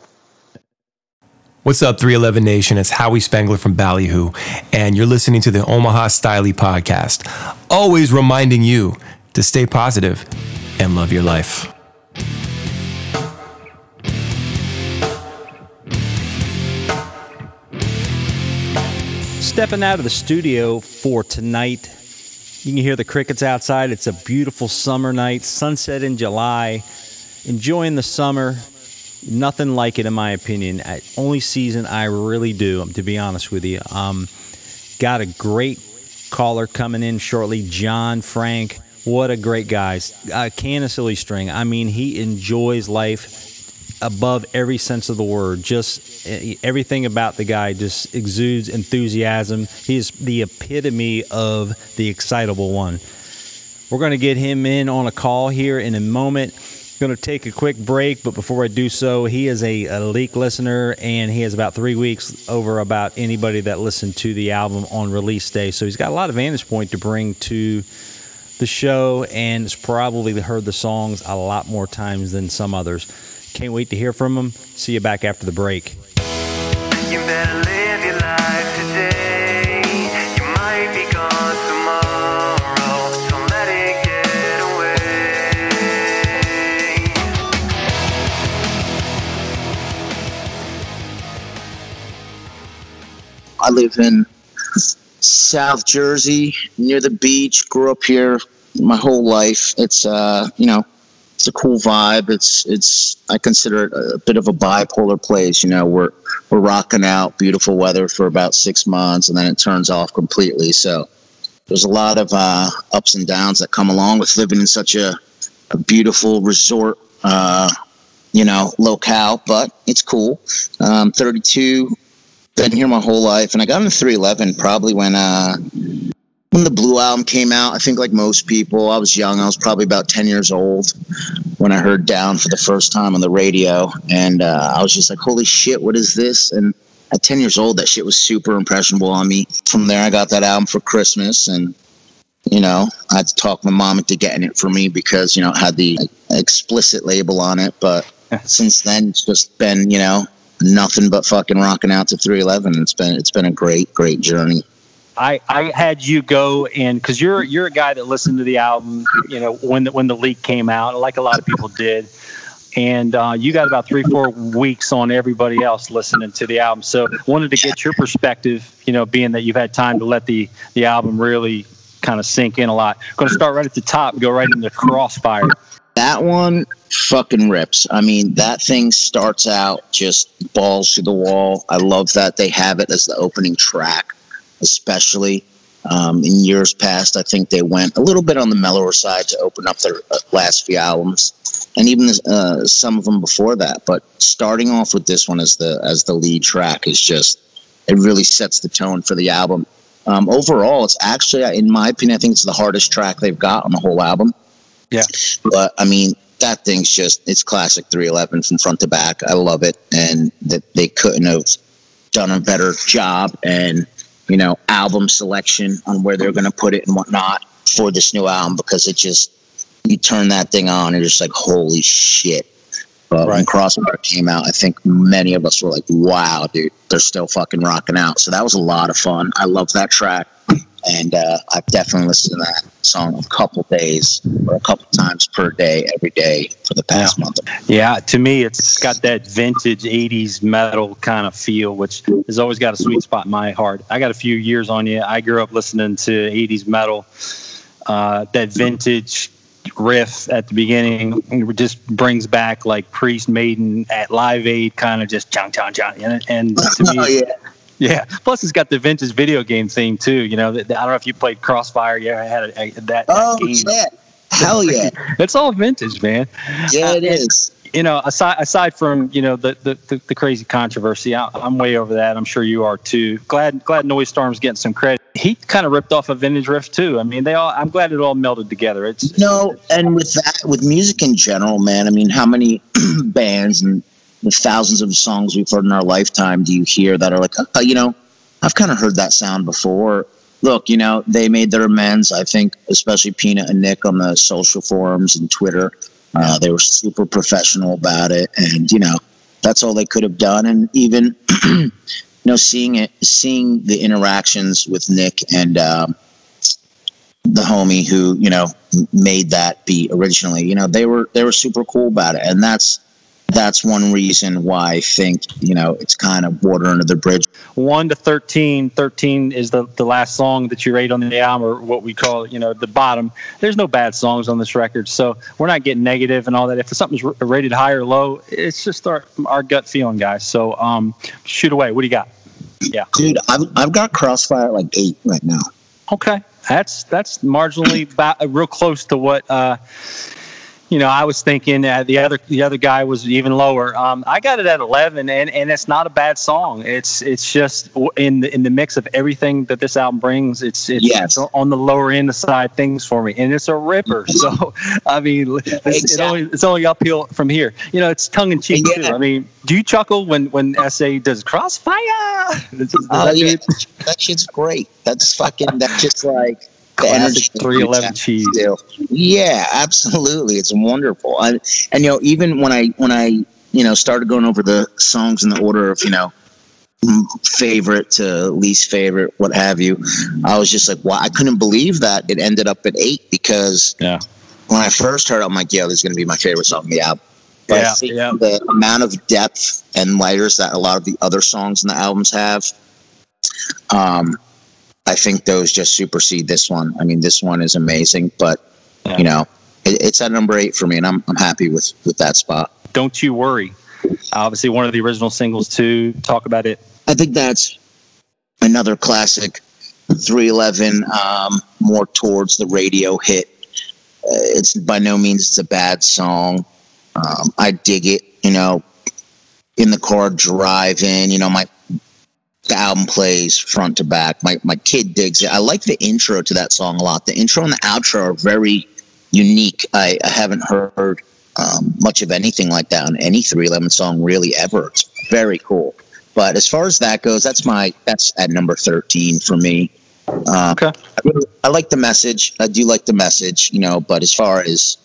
What's up, 311 Nation? It's Howi Spangler from Ballyhoo, and you're listening to the Omaha Stylee podcast. Always reminding you to stay positive and love your life. Stepping out of the studio for tonight. You can hear the crickets outside. It's a beautiful summer night, sunset in July. Enjoying the summer. Nothing like it, in my opinion. only season I really do, to be honest with you. Um, got a great caller coming in shortly, John Frank. What a great guy. Uh, can of silly string. I mean, he enjoys life above every sense of the word. Just eh, everything about the guy just exudes enthusiasm. He is the epitome of the excitable one. We're going to get him in on a call here in a moment. Going to take a quick break, but before I do so, he is a, a leak listener and he has about three weeks over about anybody that listened to the album on release day. So he's got a lot of vantage point to bring to the show and has probably heard the songs a lot more times than some others. Can't wait to hear from him. See you back after the break. I live in South Jersey, near the beach. Grew up here my whole life. It's uh, you know, it's a cool vibe. It's it's I consider it a bit of a bipolar place. You know, we're we're rocking out beautiful weather for about six months, and then it turns off completely. So there's a lot of uh, ups and downs that come along with living in such a, a beautiful resort. Uh, you know, locale, but it's cool. Um, 32 been here my whole life, and I got into 311 probably when uh when the Blue album came out. I think like most people, I was young. I was probably about 10 years old when I heard Down for the first time on the radio, and uh, I was just like, "Holy shit, what is this?" And at 10 years old, that shit was super impressionable on me. From there, I got that album for Christmas, and you know, I had to talk my mom into getting it for me because you know it had the explicit label on it. But since then, it's just been you know nothing but fucking rocking out to 311. It's been it's been a great great journey. I, I had you go in because you're you're a guy that listened to the album, you know, when the, when the leak came out, like a lot of people did, and uh, you got about three four weeks on everybody else listening to the album. So wanted to get your perspective, you know, being that you've had time to let the the album really kind of sink in a lot. Going to start right at the top, go right into Crossfire. That one fucking rips. I mean, that thing starts out just balls to the wall. I love that they have it as the opening track, especially. Um, in years past, I think they went a little bit on the mellower side to open up their uh, last few albums, and even uh, some of them before that. But starting off with this one as the as the lead track is just it really sets the tone for the album. Um, overall, it's actually, in my opinion, I think it's the hardest track they've got on the whole album. Yeah. But I mean, that thing's just it's classic 311 from front to back. I love it, and that they couldn't have done a better job and you know album selection on where they're going to put it and whatnot for this new album because it just you turn that thing on and you're just like holy shit. Uh, but right. when Crossfire came out, I think many of us were like, "Wow, dude, they're still fucking rocking out." So that was a lot of fun. I love that track and uh, I've definitely listened to that song a couple days or a couple times per day, every day for the past yeah. month. Yeah, to me, it's got that vintage '80s metal kind of feel, which has always got a sweet spot in my heart. I got a few years on you. I grew up listening to '80s metal, uh, that vintage riff at the beginning just brings back like Priest Maiden at Live Aid, kind of just chong chong chong, and, and to me, Oh, yeah. Yeah. Plus, it's got the vintage video game theme too. You know, the, the- I don't know if you played Crossfire. Yeah, I had a, a, that, that Oh, game. yeah. Hell yeah. It's all vintage, man. Yeah, it Uh, is. You know, aside aside from you know the the, the, crazy controversy, I, I'm way over that. I'm sure you are too. Glad glad Noisestorm's getting some credit. He kind of ripped off a vintage riff too. I mean, they all. I'm glad it all melded together. It's No, and with that, with music in general, man, I mean, how many bands and the thousands of songs we've heard in our lifetime do you hear that are like, oh, you know, I've kind of heard that sound before. Look, you know, they made their amends. I think, especially Peanut and Nick on the social forums and Twitter, uh, they were super professional about it, and you know, that's all they could have done. And even, you know, seeing it, seeing the interactions with Nick and. Um, the homie who you know made that beat originally you know they were they were super cool about it and that's that's one reason why i think you know it's kind of water under the bridge. One to 13 13 is the, the last song that you rate on the album or what we call you know the bottom. There's no bad songs on this record so we're not getting negative and all that. If something's rated high or low it's just our, our gut feeling guys. So um shoot away. What do you got? Yeah. Dude i've, I've got crossfire at like eight right now. Okay. That's that's marginally about, real close to what uh you know, I was thinking uh, the other the other guy was even lower. Um, I got it at 11, and, and it's not a bad song. It's it's just in the in the mix of everything that this album brings. It's it's, Yes. on the lower end side things for me, and it's a ripper. So I mean, it's, it Exactly. only, it's only uphill from here. You know, it's tongue in cheek Yeah. too. I mean, do you chuckle when when SA does Crossfire? Oh that yeah that shit's great that's fucking that's just like Classic energy 311 cheese. Still. yeah absolutely it's wonderful I, and you know even when i when i you know started going over the songs in the order of you know favorite to least favorite what have you i was just like wow i couldn't believe that it ended up at eight because Yeah. when i first heard it i'm like yeah this is going to be my favorite song on the album but Yeah, yeah. the amount of depth and layers that a lot of the other songs in the albums have um i think those just supersede this one i mean this one is amazing but Yeah. you know it, it's at number eight for me and i'm, I'm happy with with that spot Don't you worry. Obviously, one of the original singles too. Talk about it. I think that's another classic 311, um, more towards the radio hit. Uh, it's by no means it's a bad song. Um, I dig it, you know, in the car driving, you know, my the album plays front to back. My my kid digs it. I like the intro to that song a lot. The intro and the outro are very unique. I, I haven't heard um, much of anything like that on any 311 song really ever. It's very cool. But as far as that goes, that's my that's at number 13 for me. Uh, Okay. I, really, I like the message. I do like the message, you know. But as far as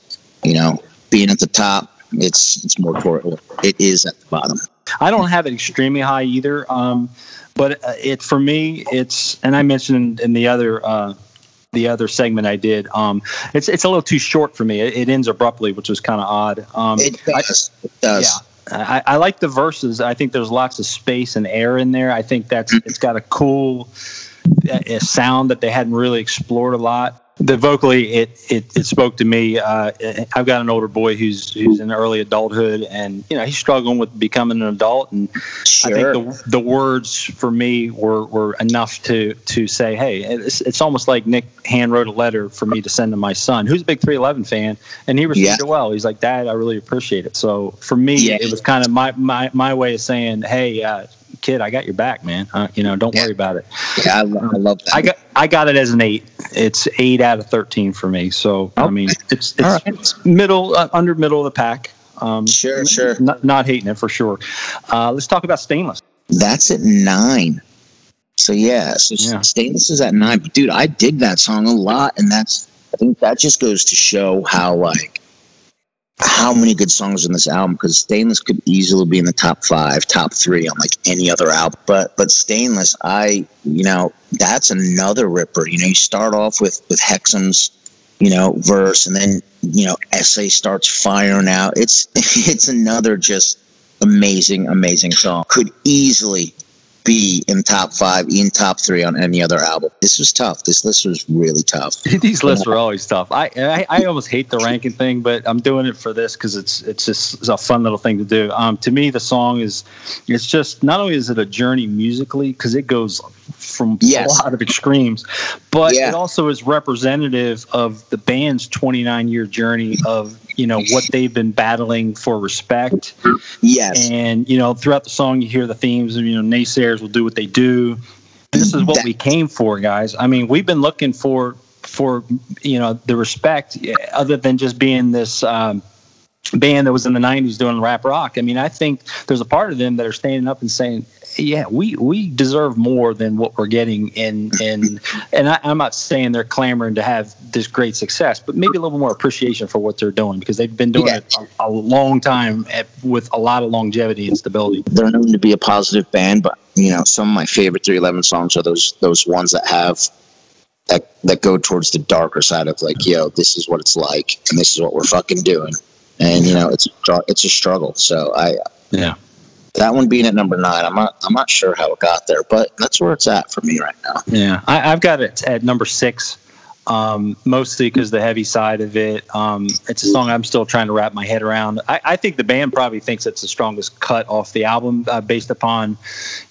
you know, being at the top, it's it's more toward it is at the bottom. I don't have it extremely high either. Um, but uh, it for me, it's and I mentioned in the other uh, the other segment I did. Um, it's it's a little too short for me. It, it ends abruptly, which was kind of odd. Um, It does. it does. yeah. I, I like the verses. I think there's lots of space and air in there. I think that's it's got a cool uh, sound that they hadn't really explored a lot. The vocally, it it, it spoke to me. Uh, I've got an older boy who's who's in early adulthood, and you know he's struggling with becoming an adult. And Sure. I think the the words for me were, were enough to to say, hey, it's, it's almost like Nick hand wrote a letter for me to send to my son, who's a big 311 fan, and he received Yeah. it well. He's like, Dad, I really appreciate it. So for me, Yeah. it was kind of my my my way of saying, hey, uh, kid, I got your back, man. Uh, you know, don't Yeah. worry about it. yeah, I, I love that. I got I got it as an eight. It's eight out of 13 for me. So I mean, it's it's, right. it's middle uh, under middle of the pack. Um, Sure, sure. Not, not hating it for sure. Uh, let's talk about stainless. That's at nine. So yeah, so Yeah. stainless is at nine. But dude, I dig that song a lot, and that's I think that just goes to show how like how many good songs in this album. Because stainless could easily be in the top five, top three on like any other album. But but stainless, I you know that's another ripper. You know, you start off with with Hexum's you know verse, and then you know SA starts firing out. It's it's another just amazing, amazing song. Could easily be in top five, in top three on any other album. This was tough. This list was really tough. These lists are always tough. I, I I almost hate the ranking thing, but I'm doing it for this because it's it's just it's a fun little thing to do. Um, to me, the song is it's just not only is it a journey musically because it goes from Yes. a lot of extremes, but Yeah. it also is representative of the band's 29 year journey of you know what they've been battling for respect Yes. and you know throughout the song you hear the themes of you know naysayers will do what they do. This is what we came for guys. I mean we've been looking for for you know the respect eh, other than just being this um, band that was in the 90s doing rap rock. I mean i think there's a part of them that are standing up and saying yeah we we deserve more than what we're getting in in and I, i'm not saying they're clamoring to have this great success but maybe a little more appreciation for what they're doing because they've been doing Yeah. it a, a long time at, with a lot of longevity and stability They're known to be a positive band, but you know, some of my favorite 311 songs are those those ones that have that that go towards the darker side of like, yo, this is what it's like, and this is what we're fucking doing, and you know, it's it's a struggle. So I yeah that one being at number nine, I'm not I'm not sure how it got there, but that's where it's at for me right now. Yeah, I, I've got it at number six, um, mostly because the heavy side of it. Um, it's a song I'm still trying to wrap my head around. I, I think the band probably thinks it's the strongest cut off the album, uh, based upon,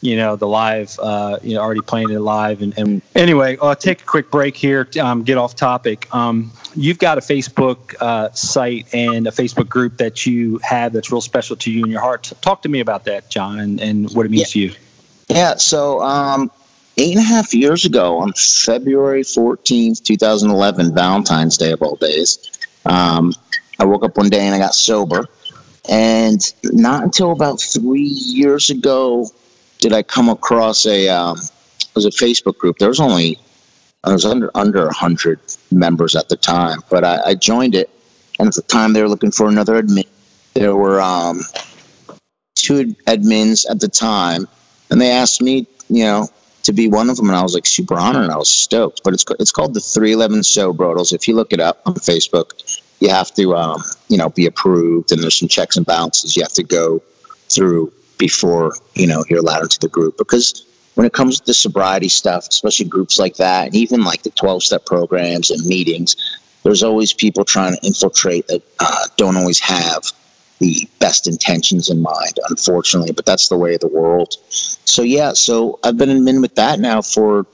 you know, the live, uh, you know, already playing it live. And, and anyway, I'll take a quick break here. To, um, get off topic. Um, you've got a Facebook uh, site and a Facebook group that you have that's real special to you in your heart. Talk to me about that, John, and, and what it means to you. Yeah, so um, eight and a half years ago, on February 14th, 2011, Valentine's Day of all days, um, I woke up one day and I got sober. And not until about three years ago did I come across a um, it was a Facebook group. There was only I was under under hundred members at the time, but I, I joined it, and at the time they were looking for another admin. There were um, two admins at the time, and they asked me, you know, to be one of them, and I was like super honored, and I was stoked. But it's it's called the 311 Sobrodals. If you look it up on Facebook, you have to, um, you know, be approved, and there's some checks and balances you have to go through before you know you're allowed into the group. Because when it comes to sobriety stuff, especially groups like that, and even like the 12 step programs and meetings, there's always people trying to infiltrate that uh, don't always have the best intentions in mind, unfortunately, but that's the way of the world. So yeah, so I've been in with that now for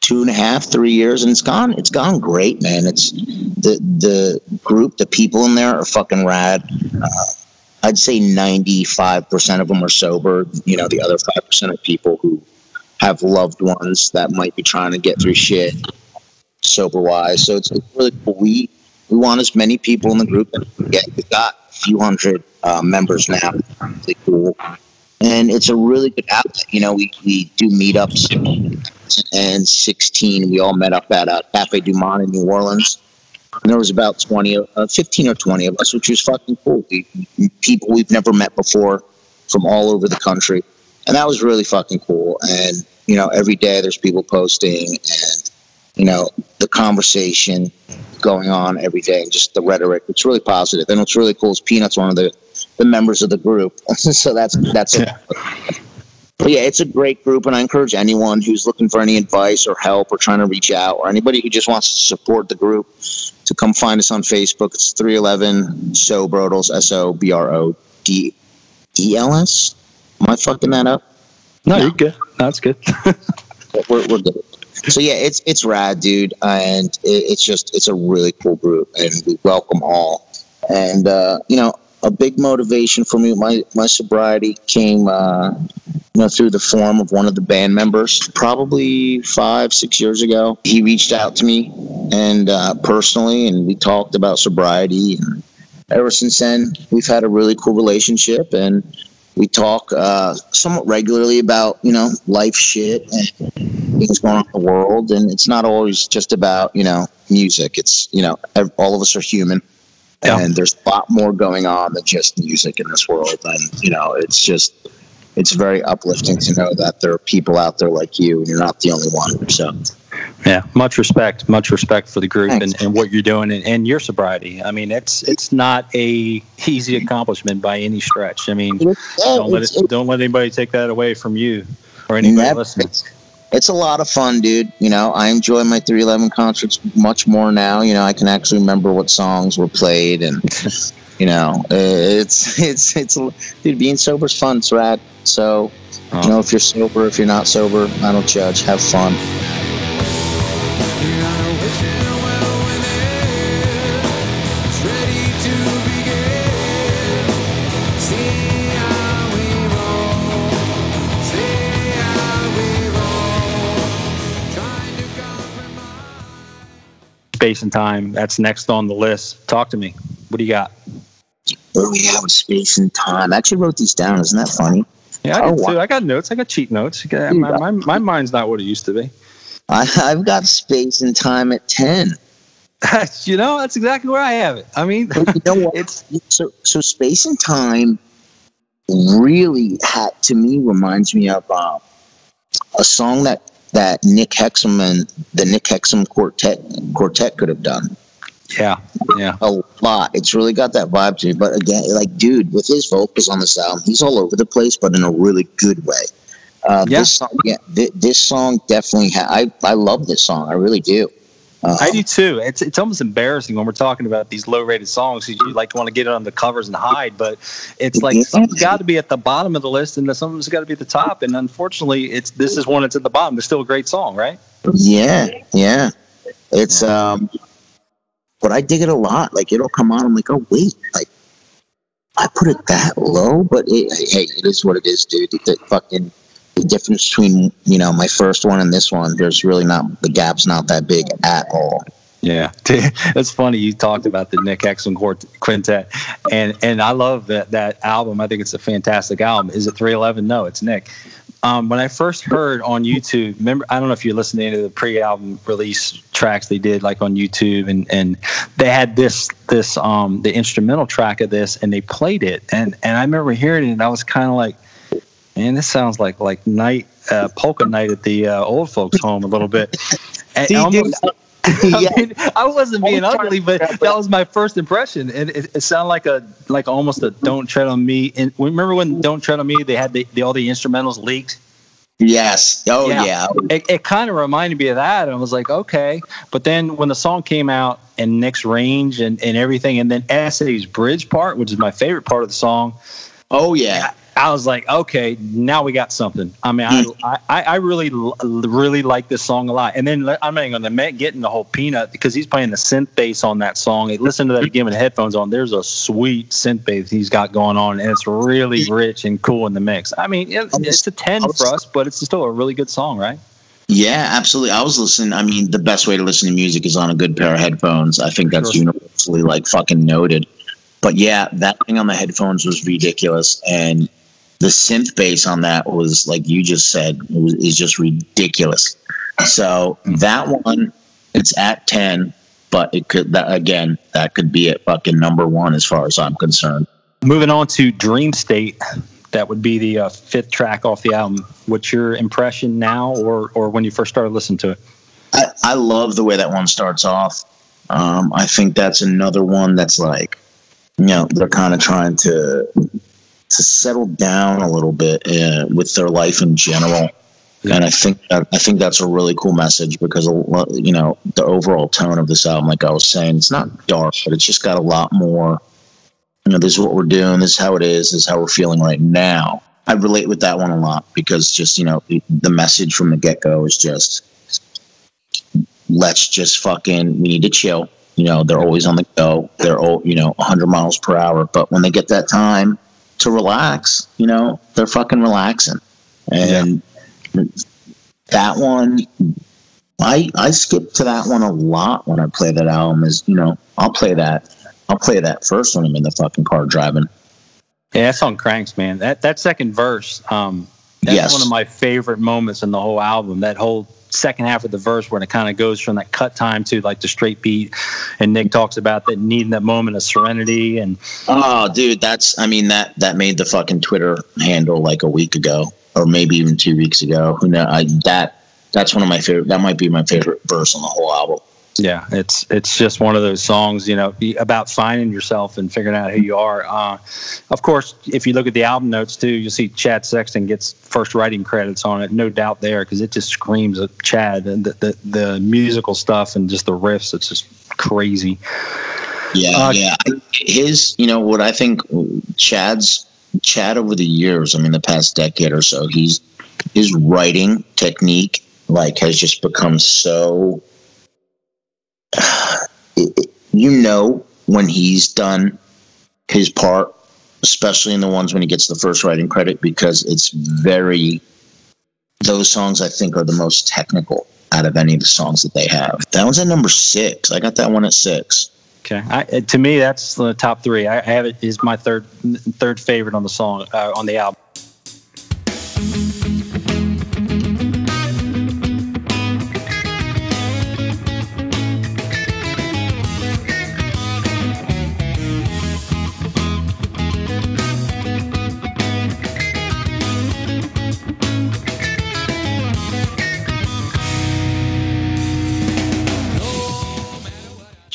two and a half, three years, and it's gone. It's gone great, man. It's the the group, the people in there are fucking rad. Uh, I'd say ninety five percent of them are sober. You know, the other five percent are people who have loved ones that might be trying to get through shit sober wise. So it's, it's really cool. We we want as many people in the group that we get. We've got a few hundred uh, members now. Really cool. And it's a really good outlet. You know, we, we do meetups. And 16, we all met up at uh, Cafe Du Monde in New Orleans. And there was about 20, uh, 15 or 20 of us, which was fucking cool. We, people we've never met before from all over the country. And that was really fucking cool. And, you know, every day there's people posting and, you know, the conversation going on every day and just the rhetoric. It's really positive. And what's really cool is Peanut's one of the, the members of the group. so that's, that's, but yeah, it's a great group, and I encourage anyone who's looking for any advice or help or trying to reach out, or anybody who just wants to support the group, to come find us on Facebook. It's 311 Sobrodals, S O B R O D E L S. Am I fucking that up? No, you're good. That's good. We're, we're good. So yeah, it's it's rad, dude, and it, it's just it's a really cool group, and we welcome all. And uh, you know, a big motivation for me, my my sobriety came, uh, you know, through the form of one of the band members. Probably five, six years ago, he reached out to me and uh, personally, and we talked about sobriety. And ever since then, we've had a really cool relationship, and we talk uh, somewhat regularly about you know life shit and things going on in the world. And it's not always just about you know music. It's you know all of us are human. Yeah. And there's a lot more going on than just music in this world. And, you know, it's just, it's very uplifting to know that there are people out there like you and you're not the only one. So, Yeah, much respect, much respect for the group and, Thanks. and what you're doing and, and your sobriety. I mean, it's it's not a easy accomplishment by any stretch. I mean, don't let it, don't let anybody take that away from you. or anybody Never. listening. It's, it's a lot of fun, dude. You know, I enjoy my 311 concerts much more now. You know, I can actually remember what songs were played, and you know, it's it's it's dude. Being sober is fun. It's rad. So, you know, uh-huh. if you're sober, if you're not sober, I don't judge. Have fun. Space and time. That's next on the list. Talk to me. What do you got? What do we have with space and time? I actually wrote these down. Isn't that funny? Yeah, I Oh, wow. I got notes. I got cheat notes. My, my, my mind's not what it used to be. I, I've got space and time at ten. you know, that's exactly where I have it. I mean, you know what? it's so so space and time really had to me reminds me of uh, a song that that Nick Hexum and the Nick Hexum quartet quartet could have done yeah, yeah. a lot. It's really got that vibe to me. But again, like dude, with his vocals on this album, he's all over the place, but in a really good way. Uh, Yeah. This song, yeah, thi- this song definitely. Ha- I I love this song. I really do. Uh, I do too. It's it's almost embarrassing when we're talking about these low rated songs you like want to get it on the covers and hide, but it's like Yeah. something's got to be at the bottom of the list and something's got to be at the top. And unfortunately, it's this is one that's at the bottom. It's still a great song, right? Yeah, yeah. It's um but I dig it a lot. Like it'll come on, I'm like, oh wait, like I put it that low, but it, hey, it is what it is, dude. The fucking the difference between you know my first one and this one, there's really not the gap's not that big at all. Yeah, that's funny you talked about the Nick Hexum Quintet, and and I love that that album. I think it's a fantastic album. Is it 311? No, it's Nick. Um, when I first heard on YouTube, remember I don't know if you listened to any of the pre-album release tracks they did like on YouTube, and and they had this this um the instrumental track of this, and they played it, and and I remember hearing it, and I was kind of like, man, this sounds like like night uh, polka night at the uh, old folks' home a little bit. See, almost- dude, I, yeah. mean, I wasn't being I'm ugly, but figure out- that was my first impression, and it, it sounded like a like almost a "Don't Tread on Me." And remember when "Don't Tread on Me" they had the, the all the instrumentals leaked. Yes. Oh Yeah. yeah. It, it kind of reminded me of that, and I was like, okay. But then when the song came out and Nick's range and, and everything, and then SA's bridge part, which is my favorite part of the song, Oh yeah. I was like, okay, now we got something. I mean, I, hmm. I, I really, really like this song a lot. And then I'm not even going to get in the whole peanut because he's playing the synth bass on that song. Listen to that again with the headphones on. There's a sweet synth bass he's got going on, and it's really rich and cool in the mix. I mean, it, it's a 10 for us, but it's still a really good song, right? Yeah, absolutely. I was listening. I mean, the best way to listen to music is on a good pair of headphones. I think that's Sure. universally like fucking noted. But yeah, that thing on the headphones was ridiculous, and the synth bass on that was like you just said it was, is just ridiculous. So that one, it's at ten, but it could that again that could be at fucking number one as far as I'm concerned. Moving on to Dream State, that would be the uh, fifth track off the album. What's your impression now, or or when you first started listening to it? I, I love the way that one starts off. Um, I think that's another one that's like, you know, they're kind of trying to to settle down a little bit uh, with their life in general. And I think I think that's a really cool message because you know the overall tone of this album, like I was saying, it's not dark, but it's just got a lot more. You know, this is what we're doing. This is how it is. This is how we're feeling right now. I relate with that one a lot because just you know the, the message from the get go is just let's just fucking we need to chill. You know, they're always on the go. They're all you know 100 miles per hour, but when they get that time to relax, you know, they're fucking relaxing. And that one I I skip to that one a lot when I play that album is, you know, I'll play that I'll play that first when I'm in the fucking car driving. Yeah, that song cranks, man. That that second verse, um, that's Yes. one of my favorite moments in the whole album. That whole second half of the verse when it kind of goes from that cut time to like the straight beat, and Nick talks about that needing that moment of serenity and Oh, dude, that's I mean that that made the fucking Twitter handle like a week ago, or maybe even two weeks ago. Who know? I that that's one of my favorite. That might be my favorite verse on the whole album. Yeah, it's it's just one of those songs, you know, about finding yourself and figuring out who you are. Uh, of course, if you look at the album notes too, you'll see Chad Sexton gets first writing credits on it, no doubt there, because it just screams at Chad and the, the the musical stuff and just the riffs. It's just crazy. Yeah, Uh, yeah. His, you know, what I think Chad's Chad over the years, I mean, the past decade or so, he's his writing technique like has just become so. It- you know when he's done his part, especially in the ones when he gets the first writing credit, because it's very. Those songs I think are the most technical out of any of the songs that they have. That one's at number six. I got that one at six. Okay, I, to me that's the top three. I, I have it is my third third favorite on the song uh, on the album.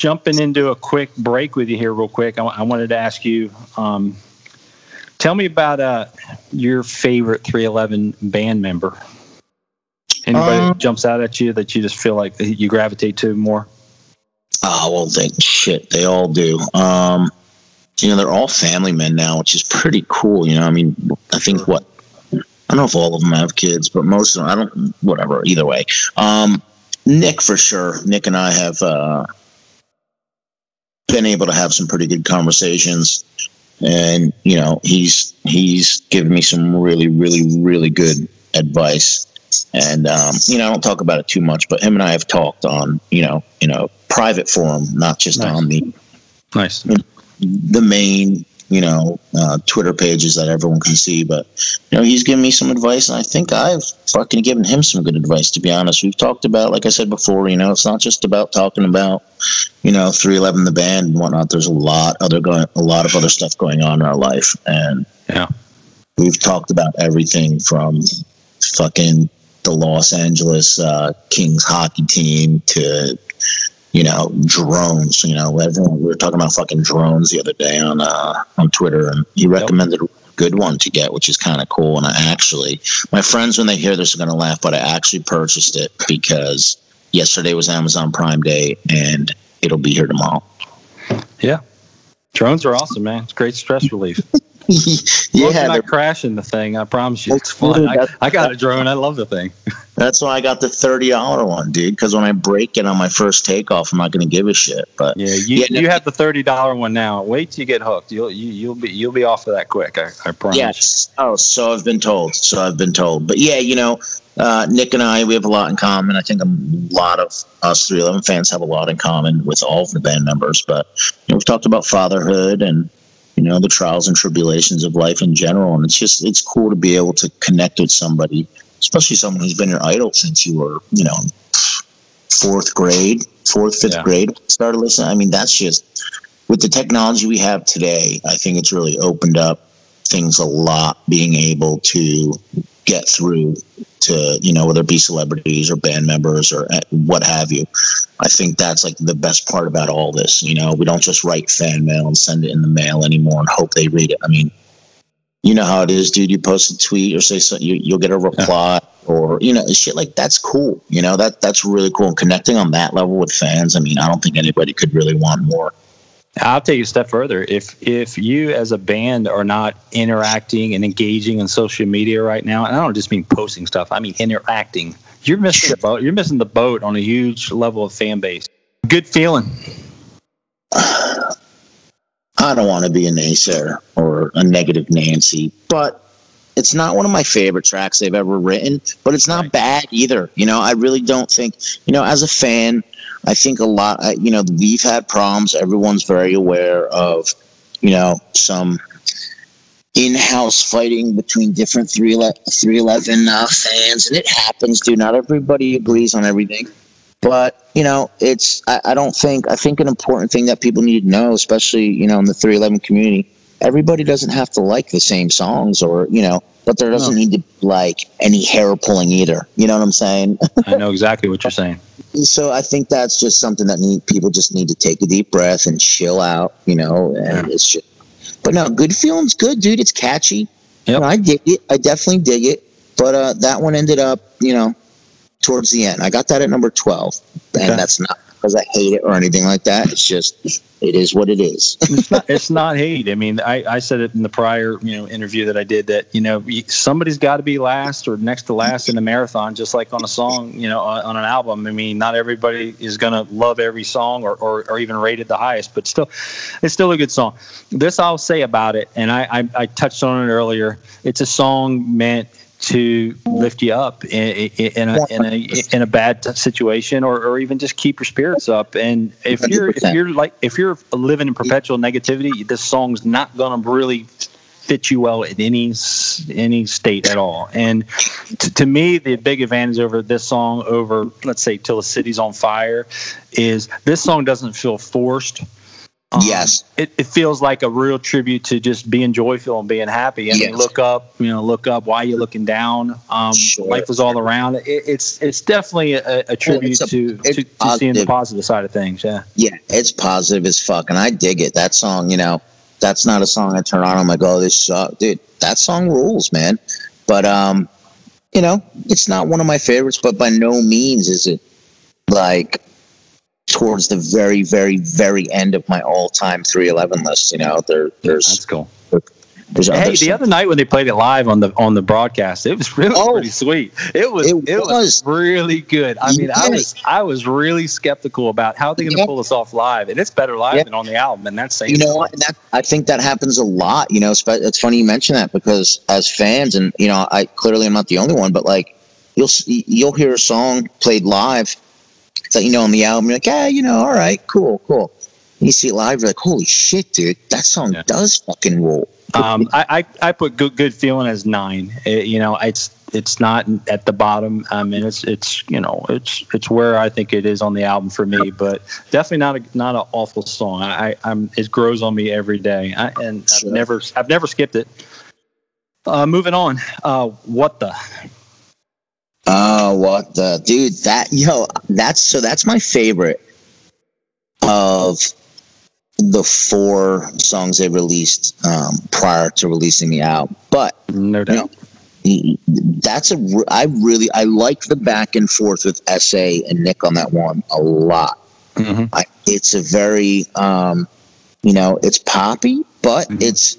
Jumping into a quick break with you here, real quick. I, I wanted to ask you, um, tell me about uh, your favorite 311 band member. Anybody Um, that jumps out at you that you just feel like you gravitate to more? Oh well, they shit. They all do. Um, you know, they're all family men now, which is pretty cool. You know, I mean, I think what I don't know if all of them have kids, but most of them. I don't. Whatever. Either way, um, Nick for sure. Nick and I have uh, been able to have some pretty good conversations, and you know, he's he's given me some really, really, really good advice. And um, you know, I don't talk about it too much, but him and I have talked on you know, you know, private forum, not just Nice. on the Nice. the main you know uh, Twitter pages that everyone can see. But you know, he's given me some advice, and I think I've fucking given him some good advice. To be honest, we've talked about, like I said before, you know, it's not just about talking about you know 311 the band and whatnot. There's a lot other going, a lot of other stuff going on in our life, and Yeah. we've talked about everything from fucking the Los Angeles uh, Kings hockey team to you know drones. You know, everyone we were talking about fucking drones the other day on uh, on Twitter, and he recommended a good one to get, which is kind of cool. And I actually, my friends when they hear this are going to laugh, but I actually purchased it because yesterday was Amazon Prime Day, and it'll be here tomorrow. Yeah. Drones are awesome, man. It's great stress relief. yeah, they're- not crashing the thing. I promise you, it's fun. I, I got a drone. I love the thing. That's why I got the thirty dollar one, dude. Because when I break it on my first takeoff, I'm not going to give a shit. But Yeah, you, Yeah, you have the thirty dollar one now. Wait till you get hooked. You'll you, you'll be you'll be off of that quick. I, I promise. yes, oh, so I've been told. So I've been told. But yeah, you know, uh, Nick and I, we have a lot in common. I think a lot of us 311 fans have a lot in common with all of the band members. But you know, we've talked about fatherhood and you know the trials and tribulations of life in general, and it's just it's cool to be able to connect with somebody, especially someone who's been your idol since you were you know fourth grade, fourth fifth Yeah. grade. Started listening. I mean, that's just with the technology we have today. I think it's really opened up things a lot. Being able to get through to you know whether it be celebrities or band members or uh, what have you. I think that's like the best part about all this. You know, we don't just write fan mail and send it in the mail anymore and hope they read it. I mean, you know how it is, dude. You post a tweet or say something, you, you'll get a reply or you know shit like that's cool. You know that that's really cool. And connecting on that level with fans. I mean, I don't think anybody could really want more. I'll take you a step further. If if you as a band are not interacting and engaging on social media right now, and I don't just mean posting stuff, I mean interacting. You're missing the boat. You're missing the boat on a huge level of fan base. Good feeling. I don't want to be a naysayer or a negative Nancy, but it's not one of my favorite tracks they've ever written, but it's not Right. bad either. You know, I really don't think, you know, as a fan, I think a lot, you know, we've had problems. Everyone's very aware of, you know, some in-house fighting between different 311, 311 uh, fans, and it happens, dude. Not everybody agrees on everything. But you know, it's I, I don't think I think an important thing that people need to know, especially you know in the 311 community, everybody doesn't have to like the same songs or you know but there doesn't need to be like any hair pulling either. You know what i'm saying? I know exactly what you're saying. so i think that's just something that need people just need to take a deep breath and chill out you know and it's just but no good feeling's good dude. It's catchy. Yep. You know, i dig it. I definitely dig it. But uh that one ended up you know towards the end. I got that at number 12 and Okay. that's not because i hate it or anything like that it's just it is what it is it's not it's not hate. I mean, I, I said it in the prior you know interview that I did that you know somebody's got to be last or next to last in a marathon, just like on a song, you know, on, on an album. I mean, not everybody is gonna love every song or, or, or even rate it the highest, but still, it's still a good song. This I'll say about it, and I I, I touched on it earlier. It's a song meant to lift you up in, in, in a in a in a bad situation or, or even just keep your spirits up. And if you're if you're like if you're living in perpetual negativity this song's not going to really fit you well in any any state at all. And t- to me the big advantage over this song over let's say till the city's on fire is this song doesn't feel forced Um, Yes. it, it feels like a real tribute to just being joyful and being happy. And Yes. look up, you know, look up. Why are you looking down? Um, Sure. Life is all around. It, it's it's definitely a, a tribute it's a- to, to, to seeing the positive. side of things. Yeah. Yeah, it's positive as fuck, and I dig it. That song, you know, that's not a song I turn on. I'm like, oh, this sucks, dude. That song rules, man. But um, you know, it's not one of my favorites, but by no means is it like towards the very, very, very end of my all-time 311 list. You know, there, That's there's, cool. there's Hey, the other night when they played it live on the on the broadcast, it was really Oh. pretty sweet. It was It it, was. was. really good. I mean, I was I was really skeptical about how they're going to Yeah. pull this off live, and it's better live Yeah. than on the album, and that's saying you know? And that I think that happens a lot. You know, it's funny you mention that because as fans, and you know, I clearly I'm not the only one, but like you'll you'll hear a song played live that you know on the album, you're like, yeah, you know, all right, cool, cool. And you see it live, you're like, holy shit, dude, that song Yeah. does fucking rule. Um, I, I I put good good feeling as nine. It- you know, it's it's not at the bottom. I mean, it's it's you know it's it's where I think it is on the album for me. But definitely not a not an awful song. I, I I'm it grows on me every day, I, and Sure. I've never I've never skipped it. Uh, moving on. Uh, what the? Oh, what the dude? That yo, that's so that's my favorite of the four songs they released um, prior to releasing the album. But No doubt. that's a I really I like the back and forth with SA and Nick on that one a lot. Mhm. I, it's a very um, you know it's poppy, but Mhm. it's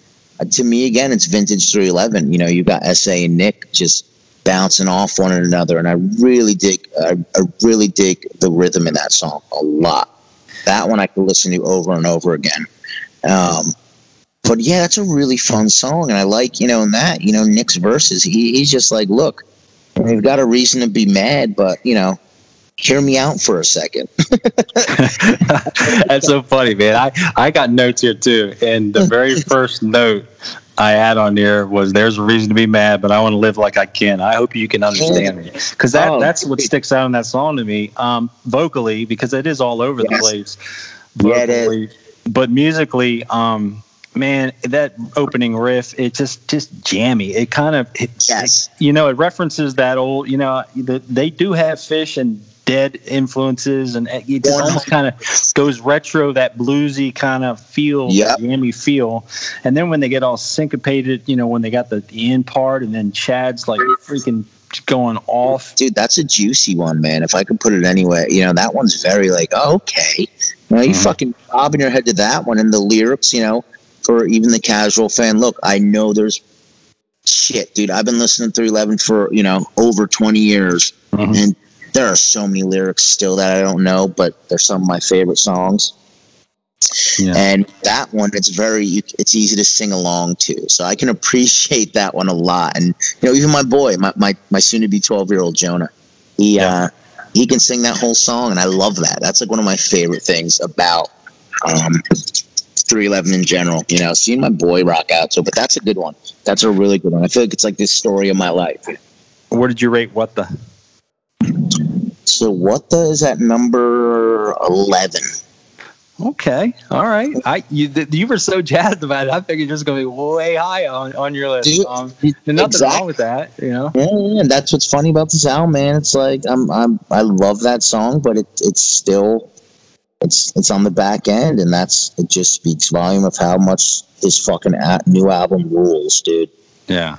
to me again it's vintage 311. You know you got SA and Nick just bouncing off one another, and I really dig I, I really dig the rhythm in that song a lot. That one I could listen to over and over again. Um, but yeah, that's a really fun song, and I like you know in that you know Nick's verses. He, he's just like, look, we've got a reason to be mad, but you know, hear me out for a second. That's so funny, man. I, I got notes here too. And the very first note I had on there was there's a reason to be mad, but I want to live like I can. I hope you can understand me. Because that, Oh, that's what sticks out in that song to me, um, vocally, because it is all over the Yes. place. Yeah, it is. But musically, um, man, that opening riff, it just just jammy. It kind of it, Yes. you know, it references that old, you know, the, they do have Phish and dead influences, and it just almost kind of goes retro, that bluesy kind of feel, Yep. jammy feel. And then when they get all syncopated, you know, when they got the, end part, and then Chad's like freaking going off. Dude, that's a juicy one, man. If I could put it anyway, you know, that one's very like, oh, okay. You know, you Mhm. fucking bobbing your head to that one, and the lyrics, you know, for even the casual fan. Look, I know there's shit, dude. I've been listening to 311 for you know over 20 years, Mhm. and there are so many lyrics still that I don't know, but they're some of my favorite songs. Yeah. And that one, it's very, it's easy to sing along to. So I can appreciate that one a lot. And you know, even my boy, my my, my soon to be 12 year old Jonah, he Yeah. uh, he can sing that whole song, and I love that. That's like one of my favorite things about um, 311 in general. You know, seeing my boy rock out. So, but that's a good one. That's a really good one. I feel like it's like this story of my life. Where did you rate what the? So what the is at number 11? Okay, all right. I you you were so jazzed about it. I figured you're just gonna be way high on, on your list. Dude, um, nothing exact- wrong with that, you know. Yeah, yeah, and that's what's funny about this album, man. It's like I'm, I'm, I love that song, but it, it's still, it's, it's on the back end, and that's it. Just speaks volume of how much his fucking new album rules, dude. Yeah.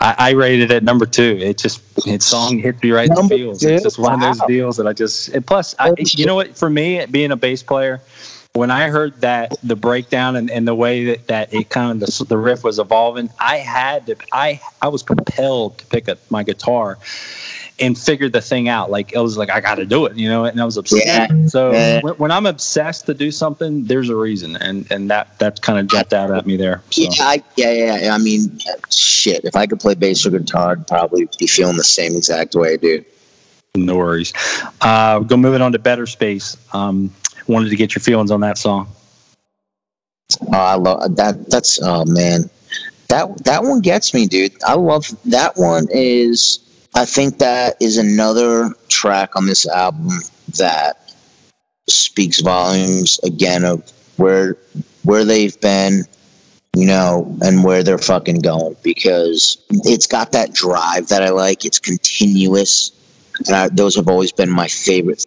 I, I rated it number two. It just its song hit me right in the feels. two? It's just one of those deals that I just. And plus, I, you know what? For me, being a bass player, when I heard that the breakdown and, and the way that, that it kind of the, the riff was evolving, I had to. I I was compelled to pick up my guitar and figure the thing out. Like it was like I got to do it, you know. And I was obsessed. Yeah. So Yeah. when, when I'm obsessed to do something, there's a reason, and and that that kind of jumped out at me there. So. Yeah, I, yeah, yeah, yeah. I mean, shit. If I could play bass or guitar, I'd probably be feeling the same exact way, dude. No worries. Uh, go moving on to Better Space. Um, wanted to get your feelings on that song. Oh, I love that. That's oh man, that that one gets me, dude. I love that one. Is I think that is another track on this album that speaks volumes again of where where they've been, you know, and where they're fucking going because it's got that drive that I like. It's continuous, and I, those have always been my favorite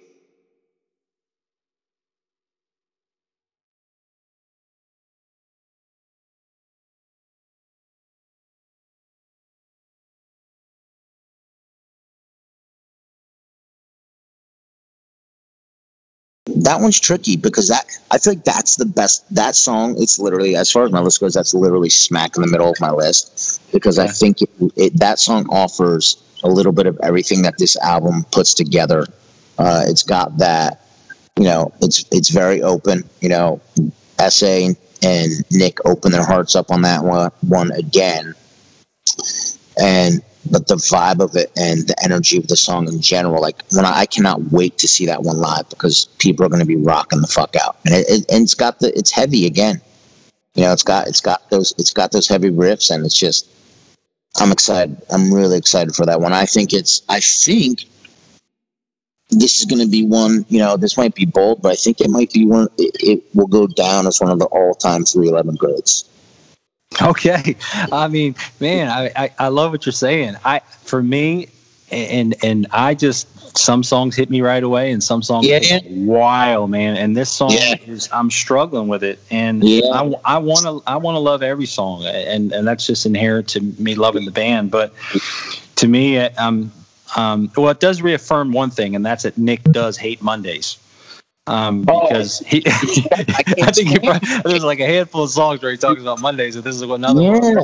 that one's tricky because that I feel like that's the best. That song, it's literally as far as my list goes, that's literally smack in the middle of my list because I think it, it, that song offers a little bit of everything that this album puts together. Uh, it's got that, you know, it's it's very open. You know, SA and Nick open their hearts up on that one one again, and but the vibe of it and the energy of the song in general, like when I, I cannot wait to see that one live because people are going to be rocking the fuck out, and it, it and it's got the it's heavy again. You know, it's got it's got those it's got those heavy riffs, and it's just I'm excited. I'm really excited for that one. I think it's I think this is going to be one. You know, this might be bold, but I think it might be one. It, it will go down as one of the all time 311 greats. Okay, I mean, man, I, I, I love what you're saying. I for me, and and I just some songs hit me right away, and some songs Yeah. while, man. And this song Yeah. is I'm struggling with it, and Yeah. I I want to I want to love every song, and and that's just inherent to me loving the band. But to me, it, um, um, well, it does reaffirm one thing, and that's that Nick does hate Mondays. Um, Oh. because he, I think he, probably- there's like a handful of songs where he talks about Mondays, and this is another one. Yeah.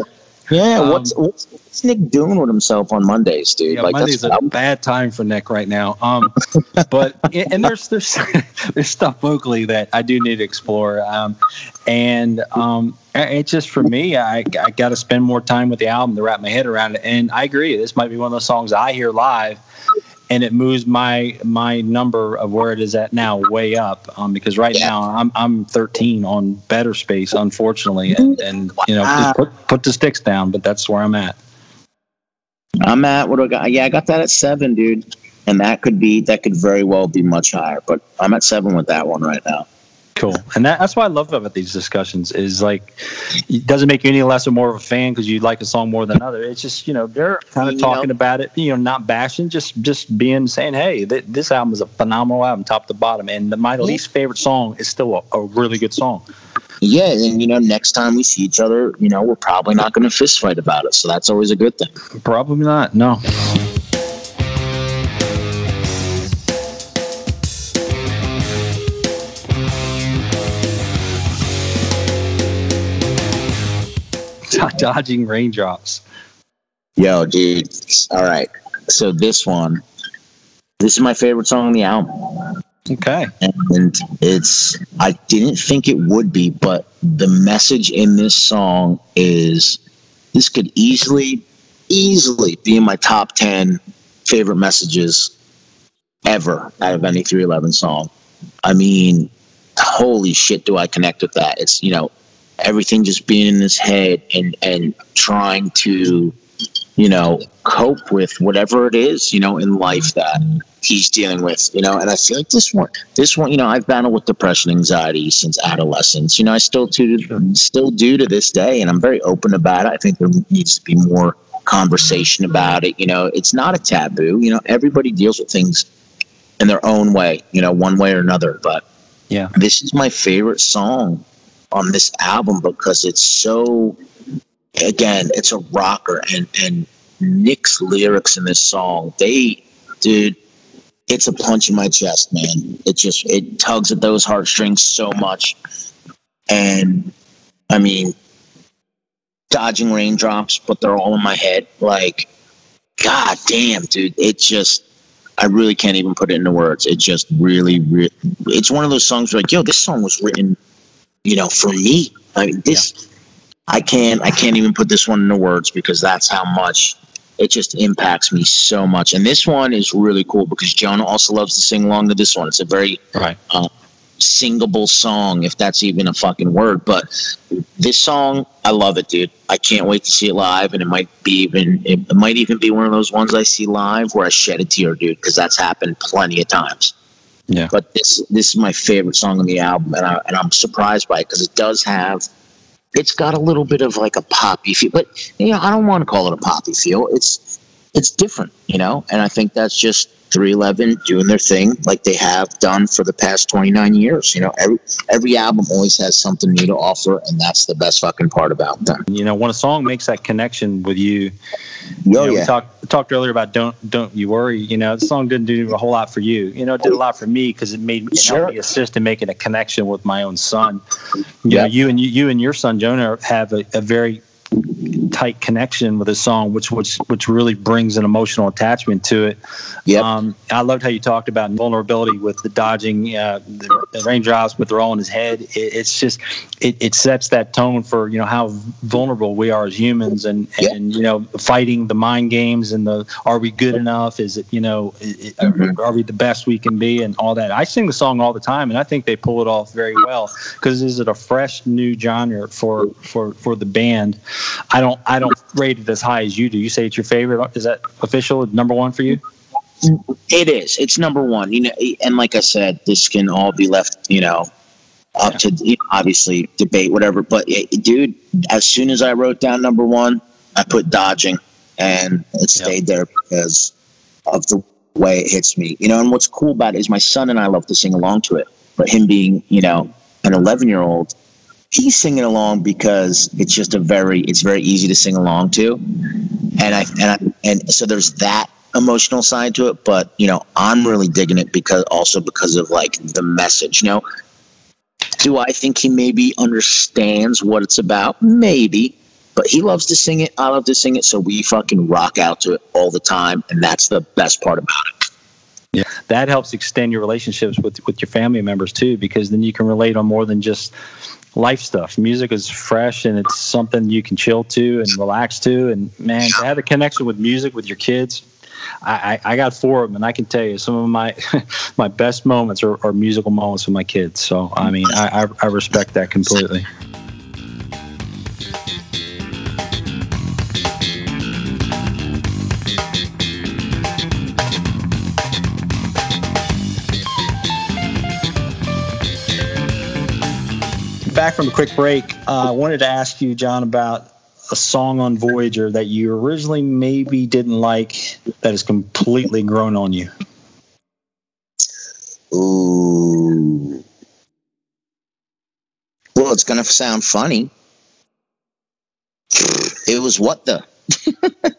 Yeah, Um, what's, what's what's Nick doing with himself on Mondays, dude? Yeah, like Monday's that's a bad time for Nick right now. Um, but and there's there's there's stuff vocally that I do need to explore. Um, and um, it's just for me, I I got to spend more time with the album to wrap my head around it. And I agree, this might be one of those songs I hear live. And it moves my my number of where it is at now way up um, because right Yeah. now I'm I'm 13 on Better Space unfortunately and, and you know Wow. put put the sticks down but that's where I'm at. I'm at what do I got? Yeah, I got that at seven, dude. And that could be that could very well be much higher, but I'm at seven with that one right now. Cool, and that, that's what I love about these discussions is like it doesn't make you any less or more of a fan because you like a song more than another. It's just you know they're kind of talking know- about it, you know, not bashing, just just being saying, hey, th- this album is a phenomenal album, top to bottom, and the, my least favorite song is still a, a really good song. Yeah, and you know, next time we see each other, you know, we're probably not going to fist fight about it, so that's always a good thing. Probably not. No. Dodging raindrops. Yo, dude. All right. So this one, this is my favorite song on the album. Okay. and it's I didn't think it would be, but the message in this song is this could easily, easily be in my top ten favorite messages ever out of any 311 song. I mean, holy shit, do I connect with that? It's you know everything just being in his head and and trying to you know, cope with whatever it is, you know, in life that he's dealing with, you know. And I feel like this one, this one, you know, I've battled with depression, anxiety since adolescence. You know, I still do, still do to this day, and I'm very open about it. I think there needs to be more conversation about it. You know, it's not a taboo. You know, everybody deals with things in their own way, you know, one way or another. But Yeah. this is my favorite song on this album because it's so again it's a rocker and and nick's lyrics in this song they dude it's a punch in my chest man. It just it tugs at those heartstrings so much. And i mean dodging raindrops but they're all in my head. Like god damn dude it just I really can't even put it into words. It just really, re- it's one of those songs where like, yo, this song was written, you know, for me. I mean, this, I can't, I can't even put this one into words because that's how much it just impacts me so much. And this one is really cool because Jonah also loves to sing along to this one. It's a very Right. Uh, singable song, if that's even a fucking word. But this song, I love it, dude. I can't wait to see it live, and it might be even it might even be one of those ones I see live where I shed a tear, dude, because that's happened plenty of times. Yeah. But this this is my favorite song on the album, and I and I'm surprised by it because it does have. It's got a little bit of like a poppy feel, but you know I don't want to call it a poppy feel. It's it's different, you know, and I think that's just 311 doing their thing like they have done for the past 29 years. You know, every every album always has something new to offer, and that's the best fucking part about them. You know, when a song makes that connection with you, Oh you know, yeah, we talked talked earlier about don't don't you worry. You know, the song didn't do a whole lot for you. You know, it did a lot for me because it made it Sure. helped me assist in making a connection with my own son. You Yeah. know, you and you, you and your son Jonah have a, a very tight connection with a song, which which which really brings an emotional attachment to it. Yep. Um, I loved how you talked about vulnerability with the dodging uh, the, raindrops, but they're all in his head. It, it's just it, it sets that tone for you know how vulnerable we are as humans, and Yep. and you know fighting the mind games and the are we good enough? Is it you know Mhm. are we the best we can be and all that? I sing the song all the time, and I think they pull it off very well because is it a fresh new genre for for for the band? I don't I don't rate it as high as you do. You say it's your favorite. Is that official number one for you? it is. It's number one. You know, and like I said, this can all be left. You know. Up to you know, obviously debate whatever, but it, dude, as soon as I wrote down number one, I put dodging, and it stayed there because of the way it hits me. You know, and what's cool about it is my son and I love to sing along to it. But him being, you know, an 11 year old, he's singing along because it's just a very, it's very easy to sing along to. And I, and I, and so there's that emotional side to it. But, you know, I'm really digging it because also because of like the message, you know. Do I think he maybe understands what it's about? Maybe. But he loves to sing it. I love to sing it. So we fucking rock out to it all the time. And that's the best part about it. Yeah. that helps extend your relationships with with your family members too because then you can relate on more than just life stuff music is fresh and it's something you can chill to and relax to and man to have a connection with music with your kids I, I, I got four of them, and I can tell you some of my my best moments are, are musical moments with my kids. So I mean, I, I, I respect that completely. Back from a quick break, uh, I wanted to ask you, John, about a song on Voyager that you originally maybe didn't like that has completely grown on you. Ooh. Well, it's gonna sound funny. It was what the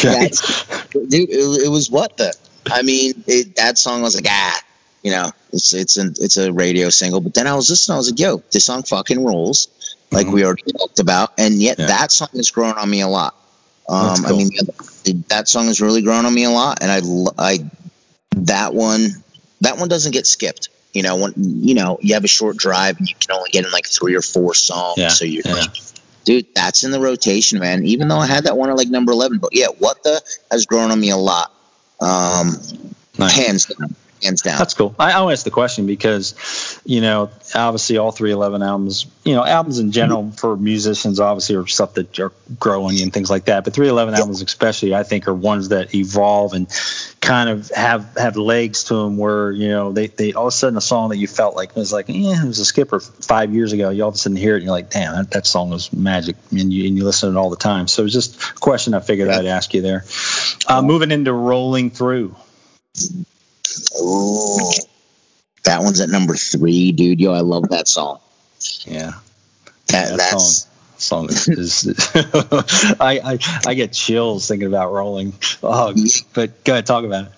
That's- dude. It, it was what the. I mean, it, that song was like, ah, you know, it's it's an it's a radio single. But then I was listening. I was like, yo, this song fucking rules. Like we already talked about, and yet Yeah. that song has grown on me a lot. Um, I mean, that song has really grown on me a lot, and I I that one that one doesn't get skipped. You know, when you know you have a short drive and you can only get in like three or four songs, Yeah, so you're yeah. like, dude, that's in the rotation, man. Even though I had that one at like number eleven, but yeah, what the has grown on me a lot, um, Nice. hands down. Hands down. That's cool. I, I'll ask the question because, you know, obviously all 311 albums, you know, albums in general for musicians obviously are stuff that are growing and things like that. But 311 albums, especially, I think, are ones that evolve and kind of have have legs to them where, you know, they, they all of a sudden a song that you felt like was like, yeah, it was a skipper five years ago. You all of a sudden hear it and you're like, damn, that, that song was magic. And you, and you listen to it all the time. So it's just a question I figured I'd ask you there. Uh, moving into Rolling Through. Ooh. That one's at number three, dude. Yo, I love that song. Yeah. That, that that's song, song is, is I, I I get chills thinking about rolling. Oh, but go ahead, talk about it.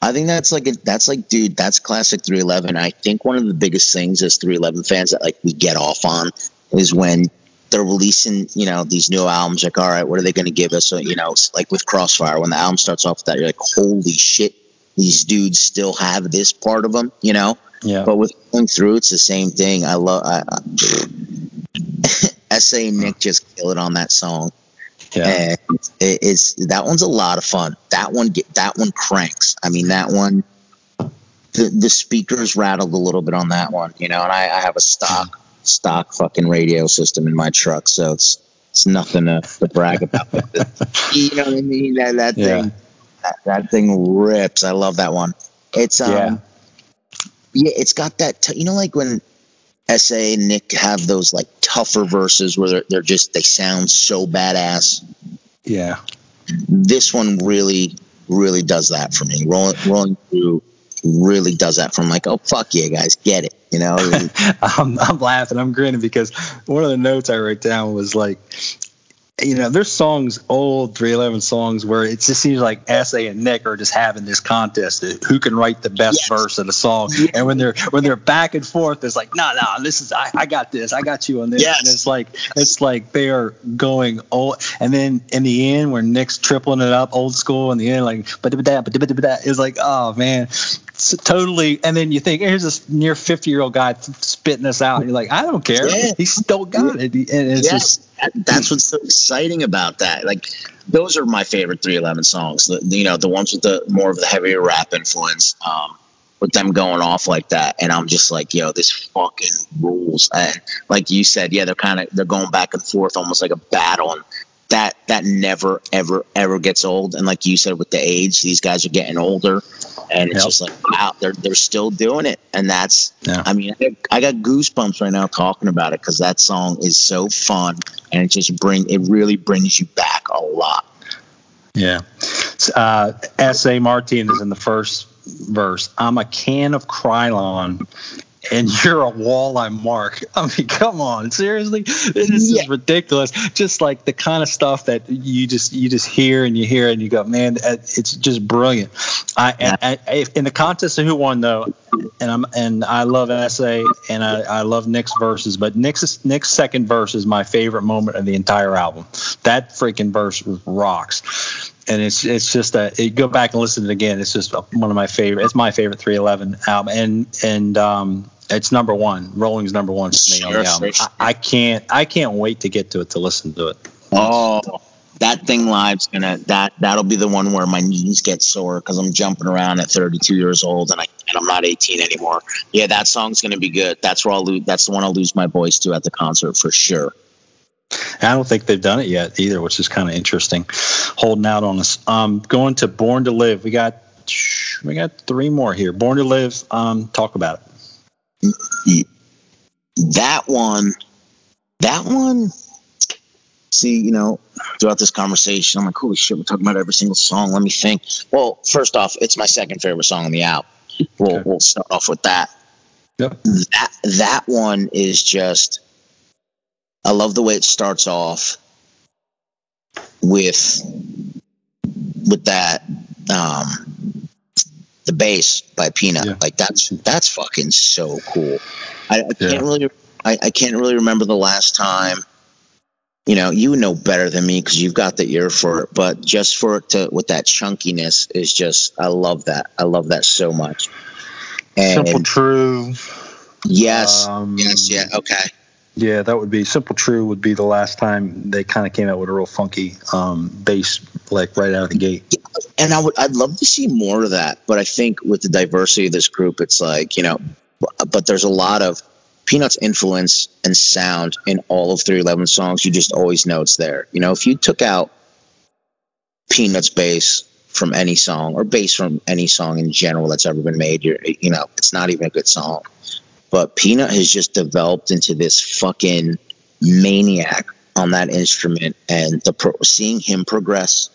I think that's like a, that's like, dude, that's classic 311. I think one of the biggest things as 311 fans that like we get off on is when they're releasing, you know, these new albums. Like, all right, what are they going to give us? So, you know, like with Crossfire, when the album starts off with that, you're like, holy shit, these dudes still have this part of them, you know. Yeah. But with Rolling Through, it's the same thing. I love. I, I, SA Nick just kill it on that song. Yeah. And it, it's that one's a lot of fun. That one get that one cranks. I mean that one. The the speakers rattled a little bit on that one, you know. And I, I have a stock stock fucking radio system in my truck, so it's it's nothing to, to brag about. you know what I mean? That that Yeah. thing that, that thing rips. I love that one. It's um Yeah. yeah, it's got that. T- you know, like when SA and Nick have those like tougher verses where they're, they're just they sound so badass. Yeah. This one really, really does that for me. Rolling, rolling through really does that for me. Like, oh fuck yeah, guys, get it. You know, I'm, I'm laughing. I'm grinning because one of the notes I wrote down was like, you know, there's songs, old 311 songs, where it just seems like SA and Nick are just having this contest of who can write the best Yes. verse of the song. And when they're when they're back and forth, it's like, no, no, this is I, I got this, I got you on this. Yes. And it's like it's like they are going old. And then in the end, where Nick's tripling it up, old school, in the end, like, but that, but that, it's like, oh man, it's totally. And then you think, here's this near 50 year old guy spitting this out. And you're like, I don't care. Yeah. He still got it. And it's yes, just, that, that's what's so exciting about that. Like, those are my favorite 311 songs. The, you know, the ones with the more of the heavier rap influence. Um, with them going off like that, and I'm just like, yo, this fucking rules. And like you said, yeah, they're kind of they're going back and forth, almost like a battle, and that that never ever ever gets old. And like you said, with the age, these guys are getting older, and it's Yep. just like, wow, they're they're still doing it, and that's. Yeah. I mean, I, I got goosebumps right now talking about it because that song is so fun, and it just bring it really brings you back a lot. Yeah. Uh, S.A. Martinez in the first verse. I'm a can of Krylon and you're a walleye mark. I mean, come on, seriously? This Yeah. is ridiculous. Just like the kind of stuff that you just you just hear and you hear and you go, man, it's just brilliant. I, I, I in the contest of who won though, and I'm and I love SA and I, I love Nick's verses, but Nick's Nick's second verse is my favorite moment of the entire album. That freaking verse rocks. And it's it's just a you go back and listen to it again. It's just one of my favorite. It's my favorite 311 album, and and um, it's number one. Rolling's number one for me on the album. sure, I, I can't I can't wait to get to it to listen to it. Oh, that thing live's gonna that that'll be the one where my knees get sore because I'm jumping around at 32 years old and I and I'm not 18 anymore. Yeah, that song's gonna be good. That's where I'll lose. That's the one I'll lose my voice to at the concert for sure. I don't think they've done it yet either, which is kind of interesting. Holding out on us. Um, going to Born to Live. We got we got three more here. Born to Live. Um, talk about it. That one, that one. See, you know, throughout this conversation, I'm like, holy shit, we're talking about every single song. Let me think. Well, first off, it's my second favorite song on the album. We'll Okay. we'll start off with that. Yep. that that one is just I love the way it starts off with with that um the bass by Peanut. Yeah. Like that's that's fucking so cool. I, I can't really I, I can't really remember the last time you know, you know better than me because you've got the ear for it. But just for it to, with that chunkiness, is just, I love that. I love that so much. And Simple Truth. yes, Um, yes, yeah, okay. Yeah, that would be Simple Truth would be the last time they kind of came out with a real funky um, bass, like right out of the gate. and I would I'd love to see more of that, but I think with the diversity of this group, it's like you know, but there's a lot of Peanuts influence and sound in all of 311 songs. You just always know it's there. You know, if you took out Peanuts bass from any song or bass from any song in general that's ever been made, you're you know, it's not even a good song. But Peanut has just developed into this fucking maniac on that instrument, and the pro- seeing him progress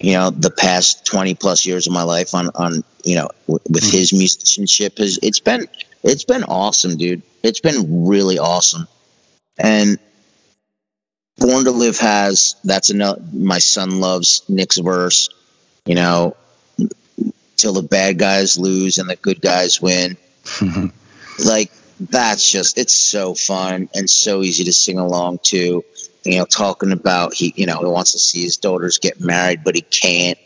you know the past 20 plus years of my life on on you know w- with his mm-hmm. musicianship has it's been it's been awesome dude. It's been really awesome. And born to live has that's another my son loves nick's verse you know till the bad guys lose and the good guys win like that's just it's so fun and so easy to sing along to you know talking about he you know he wants to see his daughters get married but he can't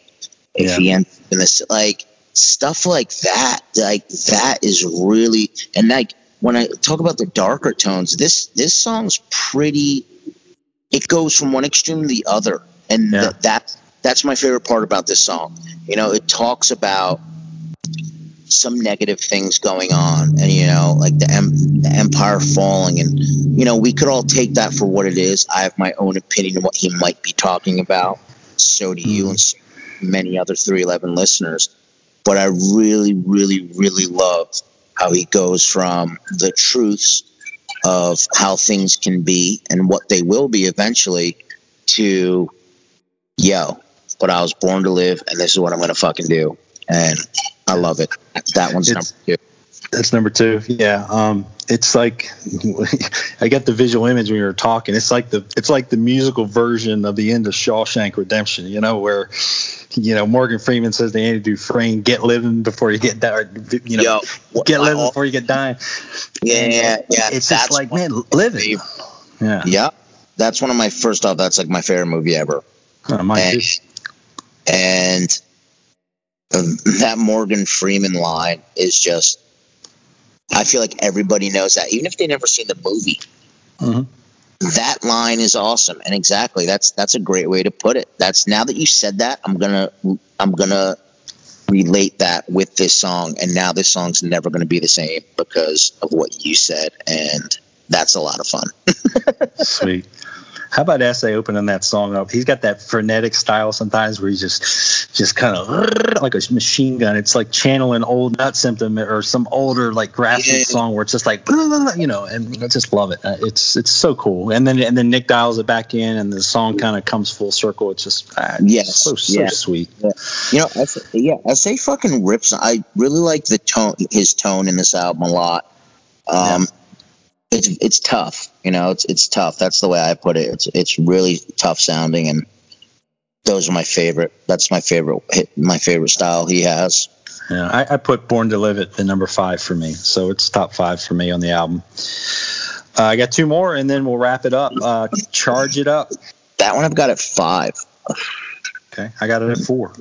if Yeah. he ends in this like stuff like that like that is really and like when i talk about the darker tones this this song's pretty it goes from one extreme to the other and Yeah. th- that that's my favorite part about this song you know it talks about some negative things going on and you know like the, em- the empire falling and you know we could all take that for what it is. I have my own opinion of what he might be talking about. So do you mm-hmm. and so many other 311 listeners. But i really really really love how he goes from the truths of how things can be and what they will be eventually to yo but i was born to live and this is what i'm gonna fucking do. And i love it that one's It's- number two That's number two. Yeah. Um, it's like I get the visual image when you were talking. It's like the it's like the musical version of the end of Shawshank Redemption. You know where you know Morgan Freeman says to Andy Dufresne, "Get living before you get die." You know, Yo, get living before you get dying. yeah yeah It's just like man, living. Yeah. yeah that's one of my first off that's like my favorite movie ever Oh, And- and that Morgan Freeman line is just. I feel like everybody knows that, even if they never seen the movie. Mhm. That line is awesome, and exactly that's that's a great way to put it. That's now that you said that, I'm gonna I'm gonna relate that with this song, and now this song's never gonna be the same because of what you said, and that's a lot of fun. Sweet. How about SA opening that song up? He's got that frenetic style sometimes where he's just just kind of like a machine gun. It's like channeling old Nutsymptom or some older like graphic Yeah. song where it's just like you know, and I just love it. Uh, It's it's so cool. And then and then Nick dials it back in, and the song kind of comes full circle. It's just ah, Yes, so so yeah. sweet. You know, SA, yeah, SA fucking rips. I really like the tone, his tone in this album a lot. Um, it's it's tough. You know, it's it's tough. That's the way I put it. It's it's really tough sounding, and those are my favorite. That's my favorite. hit- My favorite style he has. Yeah, I, I put Born to Live at the number five for me, so it's top five for me on the album. Uh, I got two more, and then we'll wrap it up. Uh, Charge it up. That one I've got at five. Okay, I got it at four.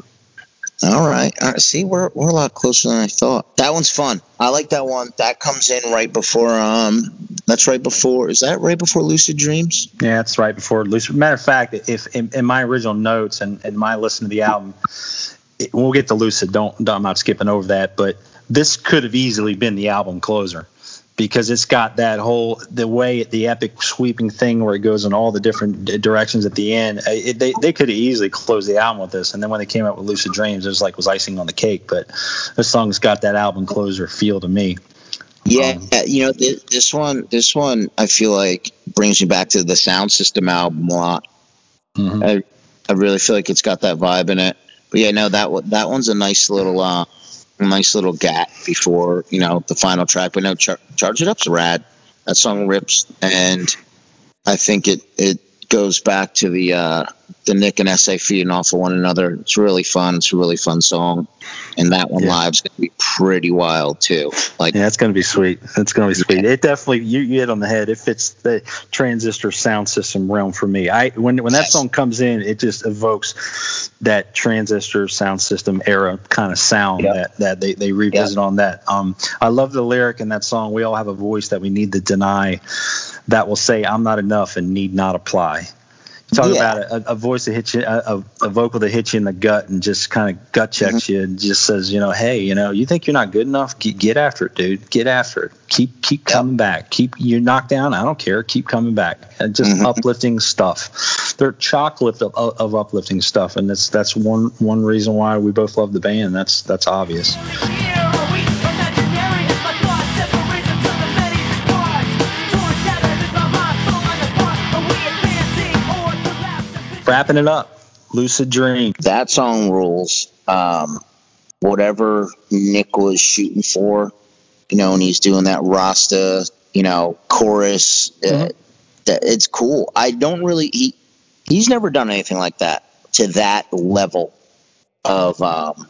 All right. All right. See, we're we're a lot closer than I thought. That one's fun. I like that one. That comes in right before. Um, that's right before. Is that right before Lucid Dreams? Yeah, it's right before Lucid. Matter of fact, if in, in my original notes and, and my listen to the album, it, we'll get to Lucid. Don't, don't I'm not skipping over that, but this could have easily been the album closer because it's got that whole the way the epic sweeping thing where it goes in all the different directions at the end. It, they they could have easily closed the album with this, and then when they came out with Lucid Dreams, it was like was icing on the cake. But this song's got that album closer feel to me. Yeah, Um, you know this, this one. This one I feel like brings me back to the Sound System album a lot. Mhm. I I really feel like it's got that vibe in it. But yeah, no, that one that one's a nice little uh, a nice little gap before you know the final track. But no, Char- Charge It Up's rad. That song rips, and I think it it goes back to the uh, the Nick and SA feeding off of one another. It's really fun. It's a really fun song, and that one Yeah. live's gonna be pretty wild too. Like Yeah, it's gonna be sweet. It's gonna be sweet. It definitely you, you hit on the head. It fits the transistor sound system realm for me. I when when that Yes. song comes in, it just evokes that transistor sound system era kind of sound Yep. that, that they, they revisit on that. Um I love the lyric in that song, We all have a voice that we need to deny. that will say I'm not enough and need not apply. Talk Yeah. about a, a voice that hits you, a, a, vocal that hits you in the gut and just kind of gut checks you and just says, you know, hey, you know, you think you're not good enough? Get, get after it, dude. Get after it. Keep keep coming back. Keep you're knocked down. I don't care. Keep coming back. And just Mhm. uplifting stuff. They're chock lift of, of, of uplifting stuff, and that's that's one one reason why we both love the band. That's that's obvious. Wrapping it up. Lucid Dream. that song rules. Um, whatever Nick was shooting for, you know, and he's doing that Rasta, you know, chorus. Uh, that it's cool. I don't really. He he's never done anything like that to that level of, um,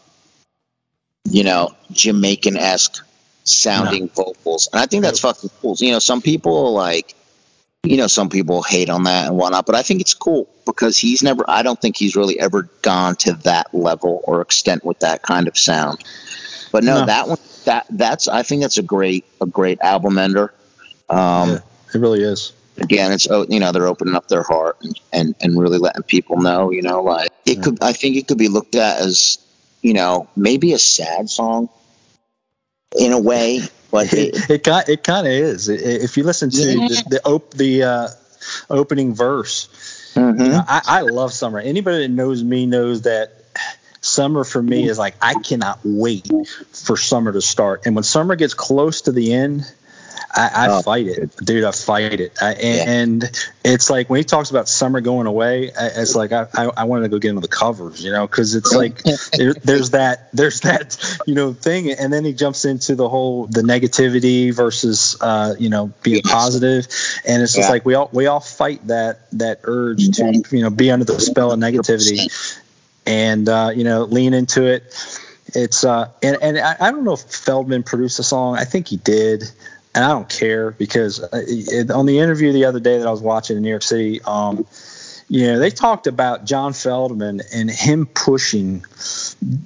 you know, Jamaican esque sounding vocals, and I think that's fucking cool. You know, some people like. You know, some people hate on that and whatnot, but I think it's cool because he's never. I don't think he's really ever gone to that level or extent with that kind of sound. But no, No. that one, that that's. I think that's a great, a great album ender. Um, Yeah. It really is. Again, it's oh, you know they're opening up their heart and, and and really letting people know. You know, like it could. I think it could be looked at as you know maybe a sad song in a way, but it, It it, it kind of is. If you listen to Yeah. the the, op- the uh, opening verse, Mhm. I, I love summer. Anybody that knows me knows that summer for me is like I cannot wait for summer to start. And when summer gets close to the end, I, I Oh, fight it, dude. I fight it, I, and, Yeah. it's like when he talks about summer going away, I, it's like I, I, I wanted to go get him the covers, you know, because it's like there, there's that there's that you know thing, and then he jumps into the whole the negativity versus uh, you know being positive, and it's just Yeah. like we all we all fight that that urge to you know be under the spell of negativity and uh, you know lean into it. It's uh, and and I, I don't know if Feldmann produced the song. I think he did, and I don't care because uh, it, on the interview the other day that I was watching in New York City, um, you know, they talked about John Feldmann and him pushing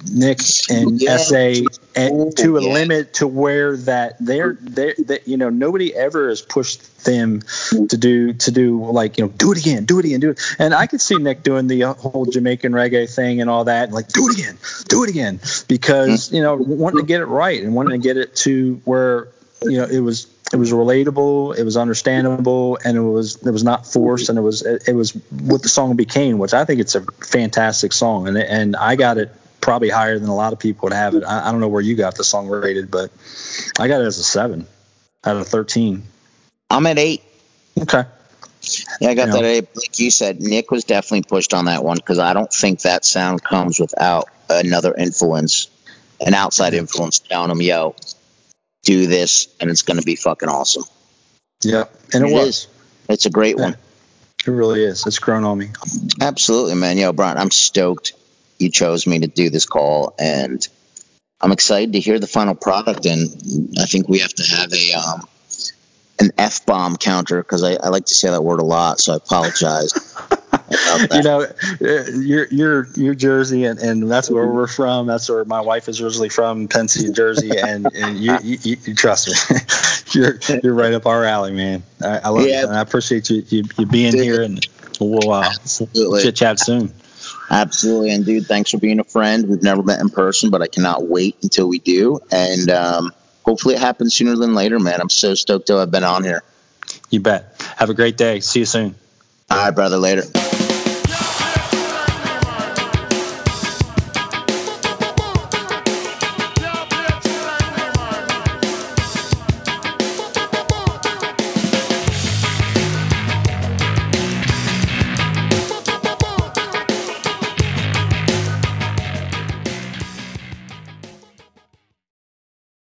Nick and Yeah. SA and to a Yeah. limit to where that they're they that you know nobody ever has pushed them to do to do like you know do it again do it again do it and I could see Nick doing the whole Jamaican reggae thing and all that like do it again do it again because you know wanting to get it right and wanting to get it to where you know it was it was relatable it was understandable and it was it was not forced and it was it, it was what the song became which I think it's a fantastic song and and I got it probably higher than a lot of people would have it I, I don't know where you got the song rated but I got it as a seven out of 13 I'm at eight. okay Yeah, I got Yeah. that. eight. Like you said, Nick was definitely pushed on that one because I don't think that sound comes without another influence, an outside influence telling him, "Yo, do this, and it's going to be fucking awesome." yeah and it, It was is. It's a great Yeah. one. it really is it's grown on me Absolutely, man. Yo, Brian, I'm stoked you chose me to do this call, and I'm excited to hear the final product. And I think we have to have a um, an f bomb counter because I, I like to say that word a lot, so I apologize. you know, your you're you're you're Jersey, and, and that's where we're from. That's where my wife is originally from, Pennsy, Jersey, and, and you, you, you, you trust me, you're you're right up our alley, man. I, I love Yeah. it, and I appreciate you you, you being Dude. here, and we'll uh, Absolutely. chit chat soon. Absolutely. And dude, thanks for being a friend. We've never met in person, but I cannot wait until we do. And um, hopefully it happens sooner than later, man. I'm so stoked to have been on here. You bet. Have a great day. See you soon. All right, brother. Later.